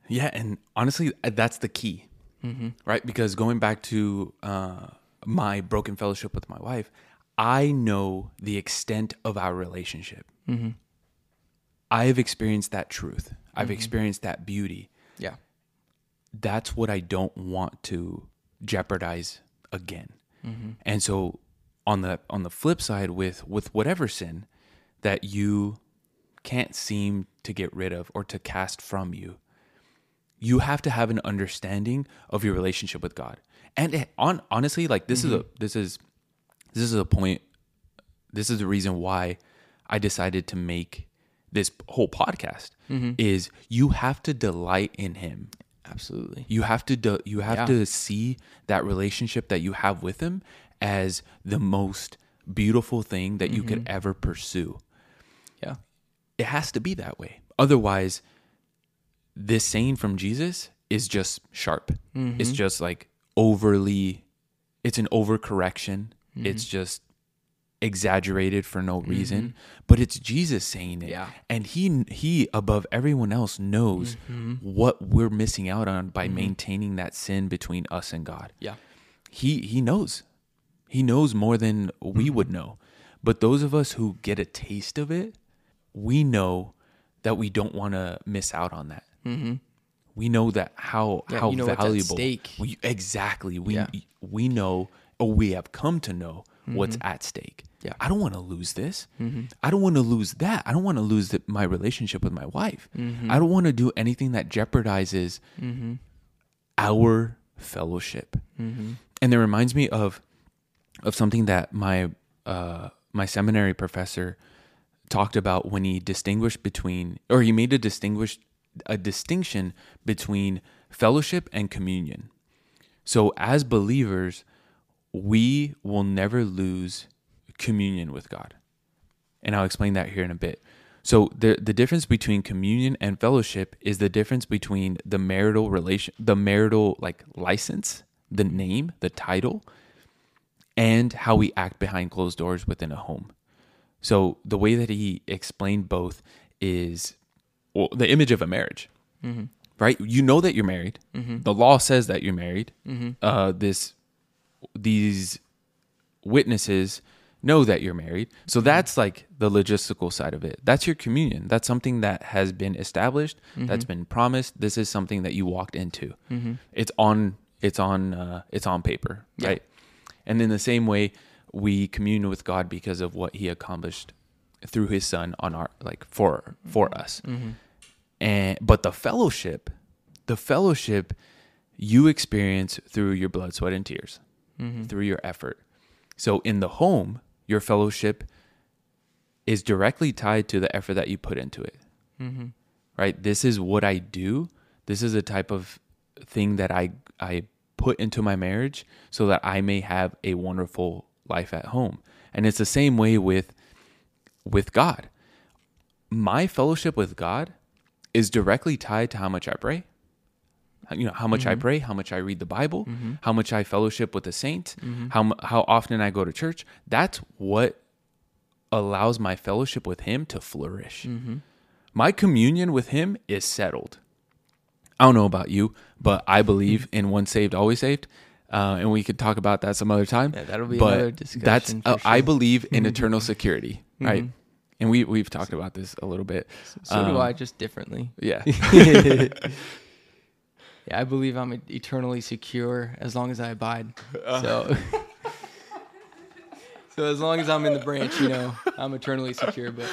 S1: Yeah, and honestly, uh, that's the key,
S2: Mm-hmm.
S1: right? Because going back to uh, my broken fellowship with my wife, I know the extent of our relationship.
S2: Mm-hmm.
S1: I have experienced that truth. I've experienced that beauty.
S2: Yeah.
S1: That's what I don't want to jeopardize again. And so, on the on the flip side, with with whatever sin that you can't seem to get rid of or to cast from you, you have to have an understanding of your relationship with God. And it- on honestly, like this is a mm-hmm. this is this is a point. This is the reason why I decided to make this whole podcast. Mm-hmm. Is you have to delight in Him.
S2: Absolutely.
S1: You have to do, you have
S2: Yeah.
S1: to see that relationship that you have with Him as the most beautiful thing that you could mm-hmm. ever pursue. It has to be that way. Otherwise, this saying from Jesus is just sharp. Mm-hmm. It's just like overly, it's an overcorrection. Mm-hmm. It's just exaggerated for no reason. Mm-hmm. But it's Jesus saying it.
S2: Yeah.
S1: And he he above everyone else knows what we're missing out on by maintaining that sin between us and God
S2: Yeah.
S1: he he knows he knows more than we
S2: Mm-hmm.
S1: would know but those of us who get a taste of it we know that we don't want to miss out on that mm-hmm. we know that how
S2: Yeah,
S1: how
S2: you know
S1: valuable
S2: stake.
S1: we, exactly we
S2: Yeah.
S1: we know or we have come to know what's at stake
S2: Mm-hmm. Yeah. Mm-hmm.
S1: i don't want to lose this i don't want to lose that i don't want to lose the, my relationship with my wife
S2: Mm-hmm.
S1: i don't want to do anything that jeopardizes our fellowship. And it reminds me of of something that my uh, my seminary professor talked about when he distinguished between or he made a distinguish a distinction between fellowship and communion. So as believers, we will never lose communion with God. And I'll explain that here in a bit. So the the difference between communion and fellowship is the difference between the marital relation the marital like license, the name, the title, and how we act behind closed doors within a home. So the way that he explained both is well, the image of a marriage, mm-hmm. right? You know that you're married. Mm-hmm. The law says that you're married. Mm-hmm. Uh, this these witnesses know that you're married. So that's like the logistical side of it. That's your communion. That's something that has been established, that's been promised. This is something that you walked into. It's on it's on uh, it's on paper, right? And in the same way, we commune with God because of what he accomplished through his son on our like for for mm-hmm. us. Mm-hmm. And but the fellowship, the fellowship you experience through your blood, sweat and tears, mm-hmm. through your effort. So in the home, your fellowship is directly tied to the effort that you put into it.
S2: Mm-hmm.
S1: Right? This is what I do. This is a type of thing that I I put into my marriage so that I may have a wonderful life at home. And it's the same way with with God. My fellowship with God is directly tied to how much I pray. You know, how much I mm-hmm. pray, how much I read the Bible, mm-hmm. how much I fellowship with the saints, mm-hmm. how mu- how often I go to church. That's what allows my fellowship with him to flourish. My communion with him is settled. I don't know about you, but I believe in one saved, always saved. Uh, and we could talk about that some other time.
S2: Yeah, that'll be
S1: but
S2: another
S1: That's
S2: discussion for
S1: uh, I believe in eternal security, right? And we we've talked about this a little bit.
S2: So do
S1: Um,
S2: I, just differently.
S1: Yeah.
S2: Yeah, I believe I'm eternally secure as long as I abide.
S1: Uh.
S2: So, so as long as I'm in the branch, you know, I'm eternally secure. But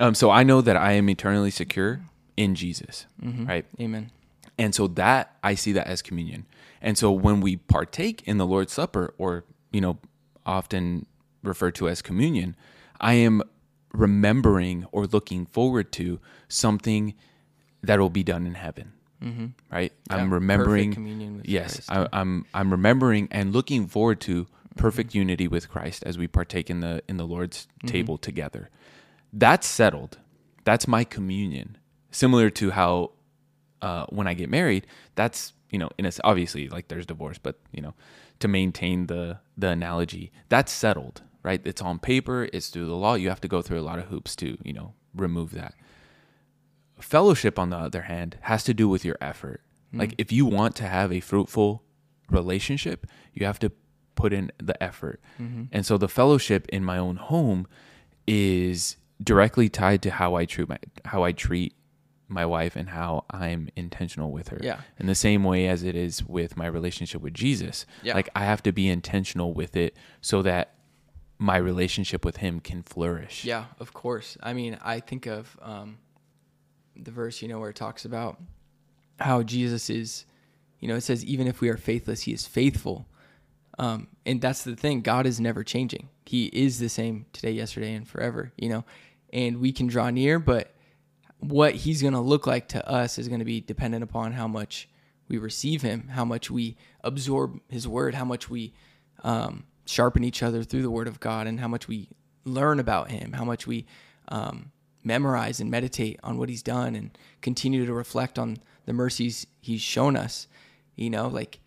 S1: Um, so I know that I am eternally secure in Jesus, right?
S2: Amen.
S1: And so that I see that as communion. And so when we partake in the Lord's Supper, or you know, often referred to as communion, I am remembering or looking forward to something that will be done in heaven. Mm-hmm. Right? I'm remembering.
S2: communion with
S1: yes, I, I'm I'm remembering and looking forward to perfect unity with Christ as we partake in the in the Lord's table together. That's settled. That's my communion. Similar to how uh, when I get married, that's you know, in a, obviously like there's divorce, but you know, to maintain the the analogy, that's settled, right? It's on paper, it's through the law. You have to go through a lot of hoops to you know remove that. Fellowship, on the other hand, has to do with your effort. Like if you want to have a fruitful relationship, you have to put in the effort. And so the fellowship in my own home is directly tied to how I treat my how I treat my wife and how I'm intentional with her.
S2: Yeah.
S1: In the same way as it is with my relationship with Jesus.
S2: Yeah.
S1: Like I have to be intentional with it so that my relationship with him can flourish.
S2: Yeah, of course. I mean, I think of um, the verse, you know, where it talks about how Jesus is, you know, it says, even if we are faithless, he is faithful. Um, and that's the thing. God is never changing. He is the same today, yesterday, and forever, you know, and we can draw near, but what he's going to look like to us is going to be dependent upon how much we receive him, how much we absorb his word, how much we um, sharpen each other through the word of God, and how much we learn about him, how much we um, memorize and meditate on what he's done and continue to reflect on the mercies he's shown us. You know, like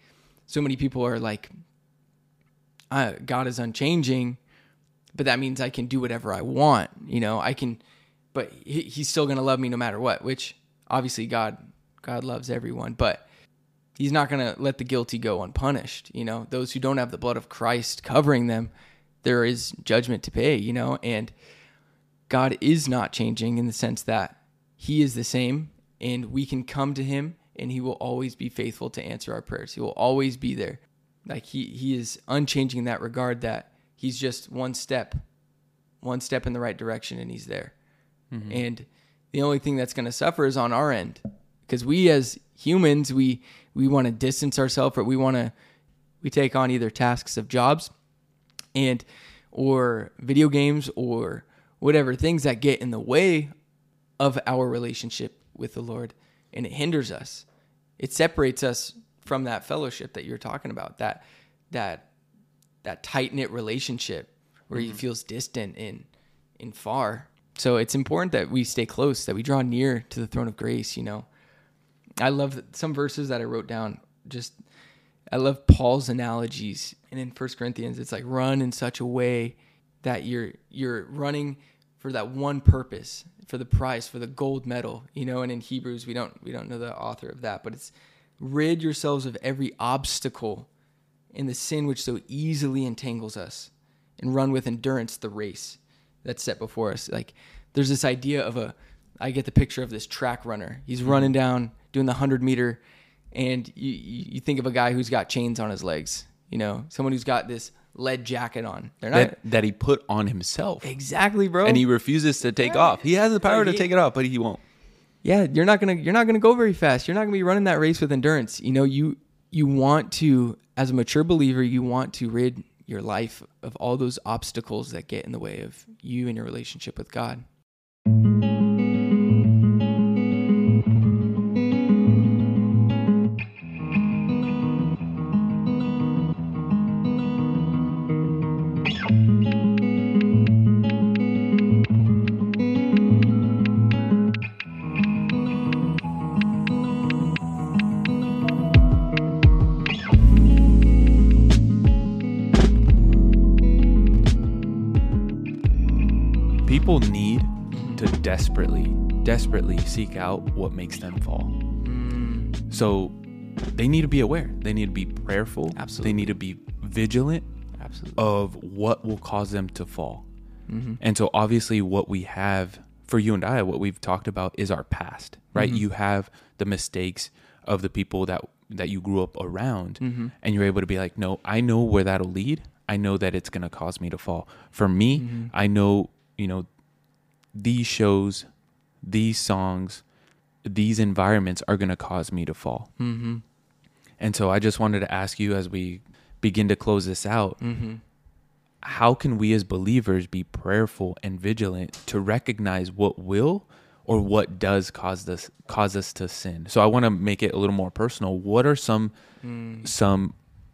S2: so many people are like, God is unchanging, but that means I can do whatever I want. You know, I can, but he, he's still going to love me no matter what, which obviously God, God loves everyone, but he's not going to let the guilty go unpunished. You know, those who don't have the blood of Christ covering them, there is judgment to pay, you know, and God is not changing in the sense that he is the same and we can come to him and he will always be faithful to answer our prayers. He will always be there. Like he he is unchanging in that regard that he's just one step one step in the right direction and he's there. Mm-hmm. And the only thing that's going to suffer is on our end because we as humans we we want to distance ourselves or we want to we take on either tasks of jobs and or video games or whatever things that get in the way of our relationship with the Lord and it hinders us. It separates us from that fellowship that you're talking about. That that that tight knit relationship where he mm-hmm. feels distant and and far. So it's important that we stay close, that we draw near to the throne of grace, you know. I love some verses that I wrote down. Just I love Paul's analogies. And in First Corinthians, it's like run in such a way that you're you're running for that one purpose, for the prize, for the gold medal, you know. And in Hebrews, we don't we don't know the author of that, but it's rid yourselves of every obstacle and the sin which so easily entangles us, and run with endurance the race that's set before us. Like there's this idea of a I get the picture of this track runner. He's mm-hmm. running down doing the 100 meter and you, you think of a guy who's got chains on his legs, you know, someone who's got this lead jacket on. They're not
S1: That that he put on himself.
S2: exactly, bro.
S1: And he refuses to take off. He has the power to take it off, but he won't.
S2: yeah, you're not gonna you're not gonna go very fast. You're not gonna be running that race with endurance. You know, you you want to, as a mature believer, you want to rid your life of all those obstacles that get in the way of you and your relationship with God.
S1: Desperately, desperately seek out what makes them fall.
S2: Mm,
S1: So they need to be aware. They need to be prayerful.
S2: Absolutely.
S1: They need to be vigilant
S2: absolutely.
S1: of what will cause them to fall.
S2: hmm
S1: And so obviously what we have for you and I, what we've talked about is our past, right?
S2: Mhm.
S1: You have the mistakes of the people that that you grew up around
S2: hmm
S1: and you're able to be like, no, I know where that'll lead. I know that it's going to cause me to fall. For me,
S2: Mhm.
S1: I know, you know, these shows, these songs, these environments are going to cause me to fall.
S2: hmm
S1: And so I just wanted to ask you as we begin to close this out,
S2: hmm
S1: how can we as believers be prayerful and vigilant to recognize what will or what does cause us cause us to sin? So I want to make it a little more personal. What are some
S2: Mm,
S1: some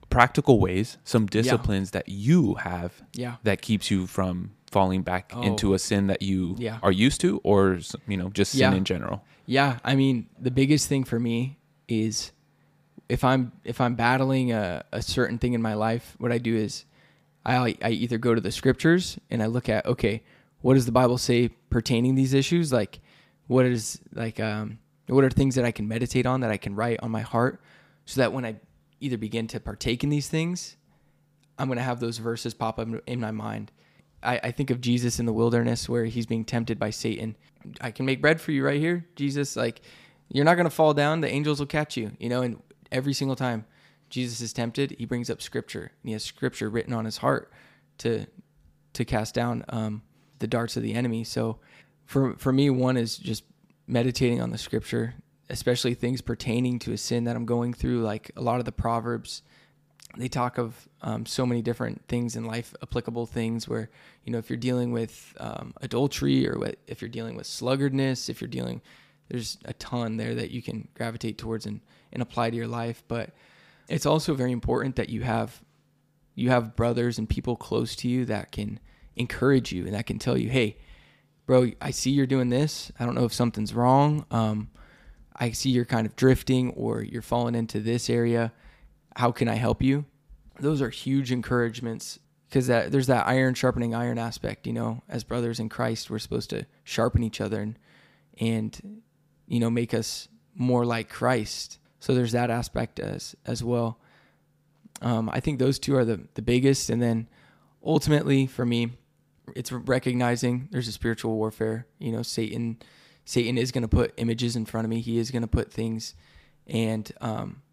S1: practical ways, some disciplines that you have
S2: yeah.
S1: that keeps you from falling back
S2: Oh.
S1: into a sin that you
S2: Yeah.
S1: are used to or you know just sin
S2: Yeah.
S1: in general?
S2: Yeah, I mean, the biggest thing for me is if I'm if I'm battling a, a certain thing in my life, what I do is I I either go to the scriptures and I look at okay, what does the Bible say pertaining these issues? Like, what is like um what are things that I can meditate on that I can write on my heart, so that when I either begin to partake in these things, I'm gonna have those verses pop up in my mind. I, I think of Jesus in the wilderness where he's being tempted by Satan. I can make bread for you right here, Jesus. Like, you're not gonna fall down. The angels will catch you. You know, and every single time Jesus is tempted, he brings up scripture. And he has scripture written on his heart to to cast down um, the darts of the enemy. So for for me, one is just meditating on the scripture, especially things pertaining to a sin that I'm going through. Like a lot of the proverbs, they talk of um, so many different things in life, applicable things where you know if you're dealing with um, adultery or what, if you're dealing with sluggardness, if you're dealing, there's a ton there that you can gravitate towards and and apply to your life. But it's also very important that you have you have brothers and people close to you that can encourage you and that can tell you, hey, bro, I see you're doing this. I don't know if something's wrong. Um, I see you're kind of drifting or you're falling into this area. How can I help you? Those are huge encouragements because there's that iron sharpening iron aspect. You know, as brothers in Christ, we're supposed to sharpen each other and and you know make us more like Christ. So there's that aspect as as well. Um, I think those two are the the biggest, and then ultimately for me, it's recognizing there's a spiritual warfare. You know, Satan Satan is going to put images in front of me. He is going to put things, and um,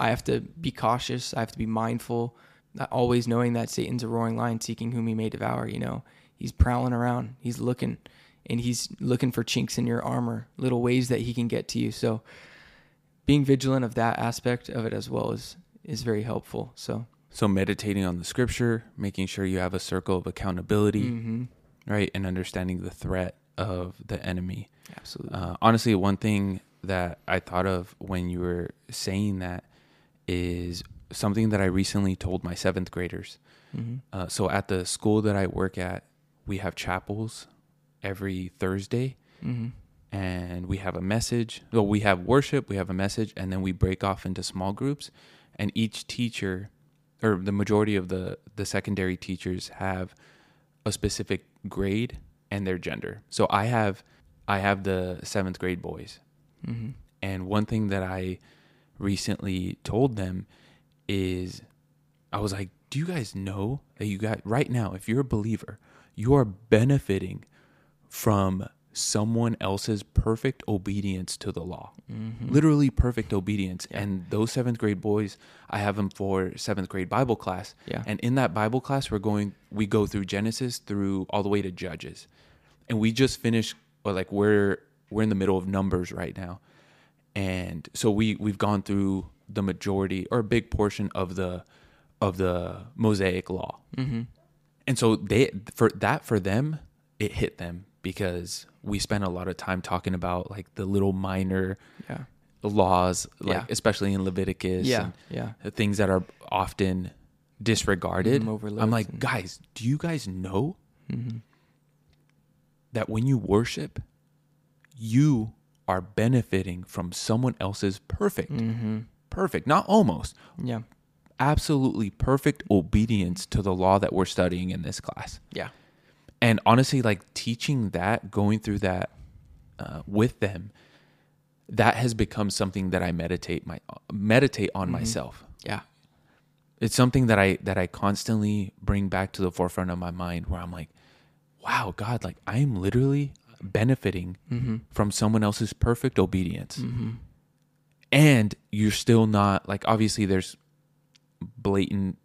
S2: I have to be cautious. I have to be mindful. Not always knowing that Satan's a roaring lion seeking whom he may devour. You know, he's prowling around. He's looking, and he's looking for chinks in your armor, little ways that he can get to you. So, being vigilant of that aspect of it as well is is very helpful. So,
S1: So meditating on the scripture, making sure you have a circle of accountability,
S2: mhm.
S1: right, and understanding the threat of the enemy.
S2: absolutely.
S1: Uh, honestly, one thing that I thought of when you were saying that is something that I recently told my seventh graders.
S2: hmm
S1: Uh, so at the school that I work at, we have chapels every Thursday,
S2: hmm
S1: and we have a message. Well, we have worship, we have a message, and then we break off into small groups, and each teacher, or the majority of the the secondary teachers, have a specific grade and their gender. So I have I have the seventh grade boys,
S2: hmm
S1: and one thing that I recently told them is I was like, do you guys know that you got right now, if you're a believer, you are benefiting from someone else's perfect obedience to the law.
S2: hmm
S1: Literally perfect obedience.
S2: Yeah.
S1: And those seventh grade boys, I have them for seventh grade Bible class.
S2: Yeah.
S1: And in that Bible class, we're going, we go through Genesis through all the way to Judges. And we just finished, or like we're, we're in the middle of Numbers right now. And so we, we've gone through the majority or a big portion of the, of the Mosaic law.
S2: Mm-hmm.
S1: And so they for that for them, it hit them because we spent a lot of time talking about like the little minor
S2: Yeah.
S1: laws, like
S2: Yeah.
S1: especially in Leviticus,
S2: Yeah.
S1: and
S2: Yeah.
S1: the things that are often disregarded.
S2: Mhm,
S1: I'm like,
S2: and-
S1: guys, do you guys know
S2: Mm-hmm.
S1: that when you worship, you are benefiting from someone else's perfect,
S2: Mm-hmm.
S1: perfect, not almost,
S2: Yeah.
S1: absolutely perfect obedience to the law that we're studying in this class.
S2: Yeah.
S1: And honestly, like teaching that, going through that uh, with them, that has become something that I meditate my meditate on myself.
S2: Yeah.
S1: It's something that I that I constantly bring back to the forefront of my mind, where I'm like, "Wow, God, like I am literally benefiting
S2: Mm-hmm.
S1: from someone else's perfect obedience."
S2: Mm-hmm.
S1: and you're still not like obviously there's blatant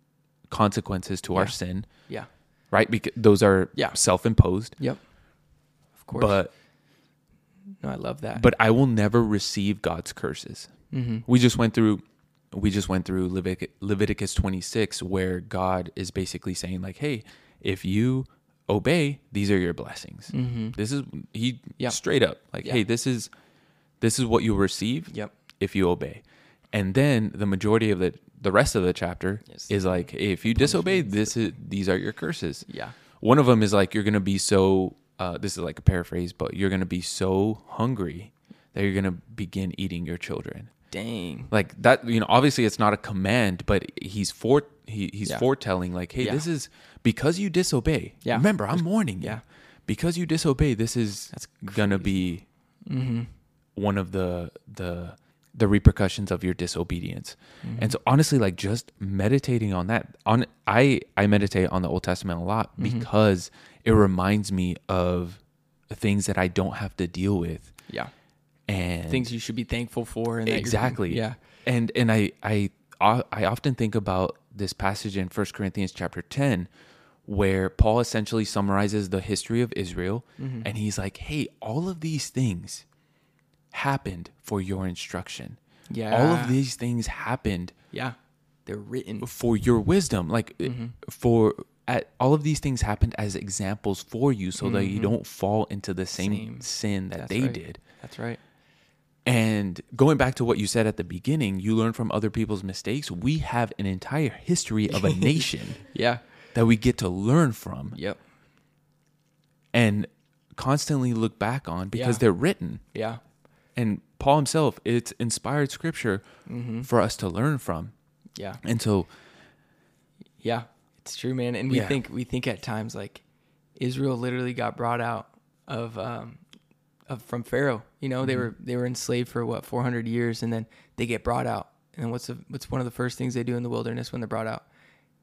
S1: consequences to our sin
S2: Yeah.
S1: right because those are
S2: Yeah.
S1: self-imposed
S2: Yep. Of course.
S1: but
S2: no, I love that.
S1: but i will never receive god's curses
S2: mm-hmm.
S1: we just went through we just went through Levitic- leviticus 26 where god is basically saying like hey if you obey these are your blessings
S2: Mm-hmm.
S1: this is he
S2: Yeah.
S1: straight up like
S2: Yeah.
S1: hey this is this is what you'll receive
S2: Yep.
S1: if you obey. And then the majority of the the rest of the chapter
S2: Yes.
S1: is like, hey, if you disobey, this is these are your curses.
S2: Yeah.
S1: One of them is like you're gonna be so. Uh, this is like a paraphrase, but you're gonna be so hungry that you're gonna begin eating your children.
S2: Dang.
S1: Like that, you know. Obviously, it's not a command, but he's for he, he's
S2: Yeah.
S1: foretelling like, hey,
S2: Yeah.
S1: this is because you disobey.
S2: Yeah.
S1: Remember, I'm warning you.
S2: Yeah.
S1: Because you disobey, this is
S2: That's
S1: gonna be
S2: Mm-hmm.
S1: one of the the the repercussions of your disobedience.
S2: Mm-hmm.
S1: And so honestly like just meditating on that on I I meditate on the Old Testament a lot
S2: Mm-hmm.
S1: because it reminds me of things that I don't have to deal with
S2: Yeah.
S1: and
S2: Things you should be thankful for. And
S1: exactly.
S2: Yeah.
S1: And and I I I often think about this passage in 1 Corinthians chapter 10 where Paul essentially summarizes the history of Israel
S2: Mm-hmm.
S1: and he's like, "Hey, all of these things happened for your instruction.
S2: Yeah.
S1: All of these things happened
S2: Yeah. They're written.
S1: for your wisdom. Like
S2: Mm-hmm.
S1: for at, all of these things happened as examples for you so that you don't fall into the same,
S2: Mm-hmm. Same.
S1: sin that
S2: That's
S1: they
S2: right.
S1: did.
S2: That's right.
S1: And going back to what you said at the beginning, you learn from other people's mistakes. We have an entire history of a nation
S2: Yeah.
S1: That we get to learn from
S2: Yep.
S1: and constantly look back on because
S2: Yeah.
S1: they're written.
S2: Yeah.
S1: And Paul himself, it's inspired scripture
S2: Mm-hmm.
S1: for us to learn from.
S2: Yeah.
S1: And so,
S2: Yeah. It's true, man. And we
S1: Yeah.
S2: think we think at times like Israel literally got brought out of um of from Pharaoh. You know,
S1: Mm-hmm.
S2: they were they were enslaved for what, four hundred years and then they get brought out. And what's the what's one of the first things they do in the wilderness when they're brought out?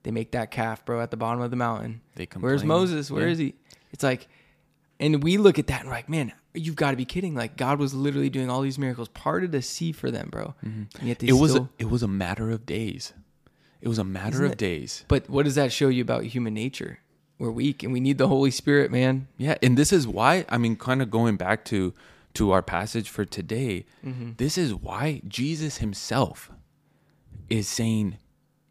S2: They make that calf, bro, at the bottom of the mountain.
S1: They
S2: Where's. Moses? Where
S1: Yeah.
S2: is he? It's like and we look at that and we're like, man, you've got to be kidding. Like God was literally doing all these miracles, parted the sea for them, bro. And yet they
S1: Mm-hmm. it was a, it was a matter of days. It was a matter of
S2: it?
S1: days.
S2: But what does that show you about human nature? We're weak and we need the Holy Spirit, man.
S1: Yeah, and this is why I mean kind of going back to to our passage for today.
S2: Mm-hmm.
S1: This is why Jesus himself is saying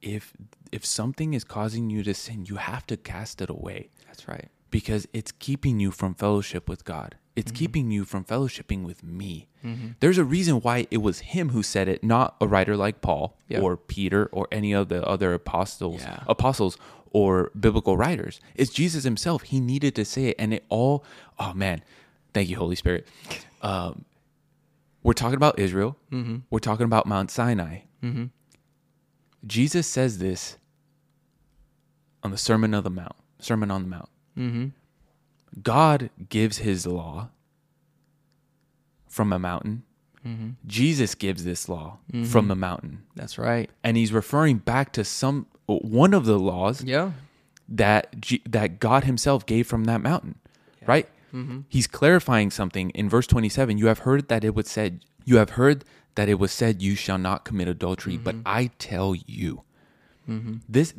S1: if if something is causing you to sin, you have to cast it away
S2: That's right.
S1: because it's keeping you from fellowship with God. It's
S2: Mm-hmm.
S1: keeping you from fellowshipping with me. There's a reason why it was him who said it, not a writer like Paul
S2: Yeah.
S1: or Peter or any of the other apostles,
S2: Yeah.
S1: apostles or biblical writers. It's Jesus himself. He needed to say it, and it all. Oh man, thank you, Holy Spirit. Um, we're talking about Israel.
S2: Mm-hmm.
S1: We're talking about Mount Sinai. Jesus says this on the Sermon of the Mount. Sermon on the Mount.
S2: Mm-hmm.
S1: God gives his law from a mountain.
S2: Mm-hmm.
S1: Jesus gives this law from the mountain.
S2: That's right.
S1: And he's referring back to some one of the laws
S2: Yeah.
S1: that G, that God himself gave from that mountain. Right?
S2: Mm-hmm.
S1: He's clarifying something in verse 27. You have heard that it was said, you have heard that it was said you shall not commit adultery, but I tell you. This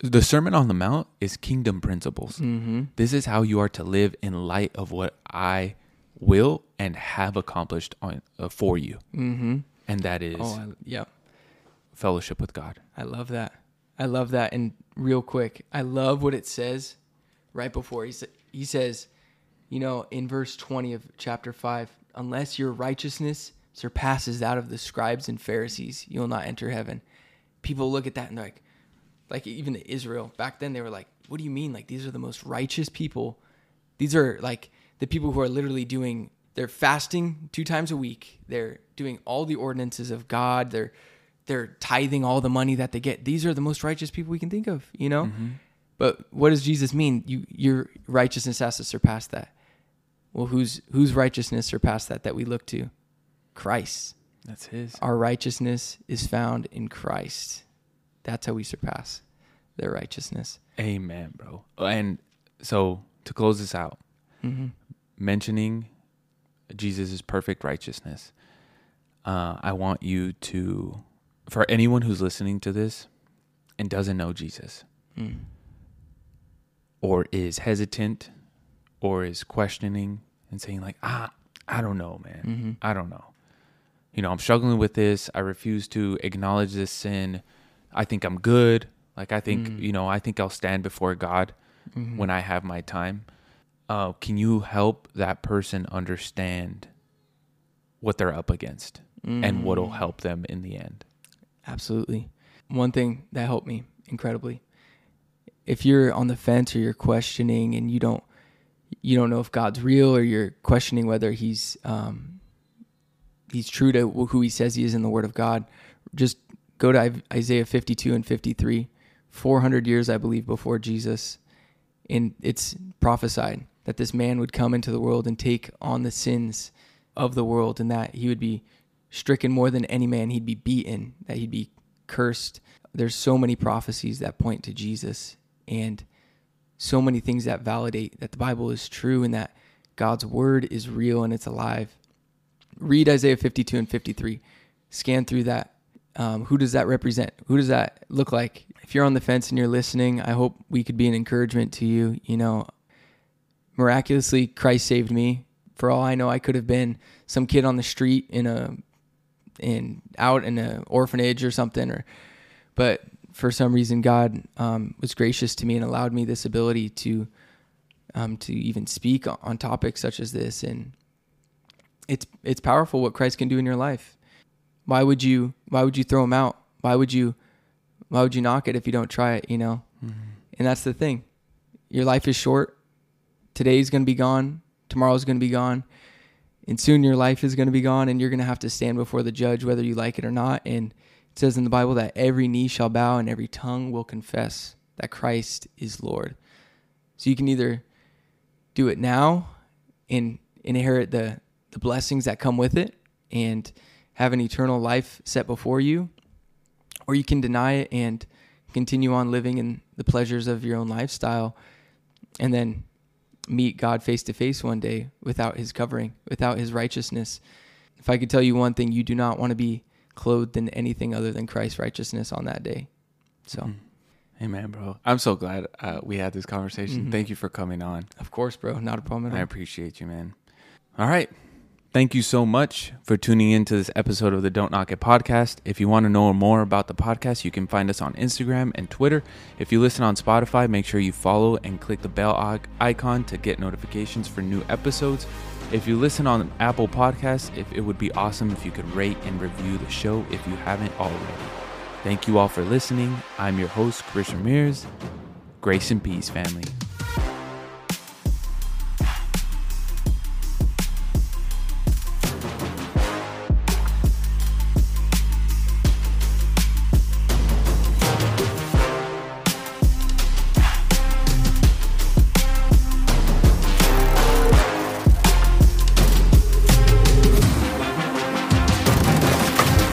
S1: the Sermon on the Mount is kingdom principles.
S2: Mm-hmm.
S1: This is how you are to live in light of what I will and have accomplished on uh, for you,
S2: Mm-hmm.
S1: and that is
S2: Oh, I, yeah.
S1: fellowship with God.
S2: I love that. I love that. And real quick, I love what it says right before he sa- he says, you know, in verse 20 of chapter 5, unless your righteousness surpasses that of the scribes and Pharisees, you will not enter heaven. People look at that and they're like, like even the Israel back then, they were like, what do you mean? Like these are the most righteous people. These are like the people who are literally doing, they're fasting two times a week. They're doing all the ordinances of God. They're, they're tithing all the money that they get. These are the most righteous people we can think of, you know? Mm-hmm. But what does Jesus mean? You, your righteousness has to surpass that. Well, whose whose righteousness surpassed that that we look to? Christ.
S1: That's his.
S2: Our righteousness is found in Christ. That's how we surpass their righteousness.
S1: Amen, bro. And so to close this out,
S2: Mm-hmm.
S1: mentioning Jesus' perfect righteousness, uh, I want you to, for anyone who's listening to this and doesn't know Jesus,
S2: Mm.
S1: or is hesitant, or is questioning and saying like, ah, I don't know, man,
S2: Mm-hmm.
S1: I don't know. You know, I'm struggling with this. I refuse to acknowledge this sin. I think I'm good. Like I think,
S2: Mm.
S1: you know, I think I'll stand before God
S2: Mhm.
S1: when I have my time. Uh, can you help that person understand what they're up against and what'll
S2: Mm.
S1: help them in the end?
S2: Absolutely. One thing that helped me incredibly. If you're on the fence or you're questioning and you don't you don't know if God's real or you're questioning whether he's um he's true to who he says he is in the word of God, just go to Isaiah 52 and 53. 400 years I believe before Jesus. And it's prophesied that this man would come into the world and take on the sins of the world and that he would be stricken more than any man. He'd be beaten that he'd be cursed. There's so many prophecies that point to jesus and so many things that validate that the bible is true and that god's word is real and it's alive. Read isaiah 52 and 53 scan through that um, who does that represent? Who does that look like? If you're on the fence and you're listening i hope we could be an encouragement to you you know. Miraculously christ saved me. For all i know i could have been some kid on the street in a in out in an orphanage or something or but for some reason god um, was gracious to me and allowed me this ability to um, to even speak on- topics such as this. And it's it's powerful what christ can do in your life why would you why would you throw him out? Why would you why would you knock it if you don't try it you know? Mm-hmm. And that's the thing. Your life is short. Today's going to be gone. Tomorrow's going to be gone. And soon your life is going to be gone and you're going to have to stand before the judge whether you like it or not. And it says in the bible that every knee shall bow and every tongue will confess that christ is lord. So you can either do it now and inherit the the blessings that come with it and have an eternal life set before you or you can deny it and continue on living in the pleasures of your own lifestyle and then meet God face to face one day without his covering, without his righteousness. If I could tell you one thing, you do not want to be clothed in anything other than Christ's righteousness on that day. So,
S1: Amen, bro. I'm so glad uh, we had this conversation.
S2: Mhm.
S1: Thank you for coming on.
S2: of course, bro, not a problem
S1: I
S2: at all.
S1: appreciate you, man. All right. Thank you so much for tuning in to this episode of the Don't Knock It podcast. If you want to know more about the podcast, you can find us on Instagram and Twitter. If you listen on Spotify, make sure you follow and click the bell icon to get notifications for new episodes. If you listen on Apple Podcasts, if it would be awesome if you could rate and review the show if you haven't already. Thank you all for listening. I'm your host, Chris Ramirez. Grace and peace, family.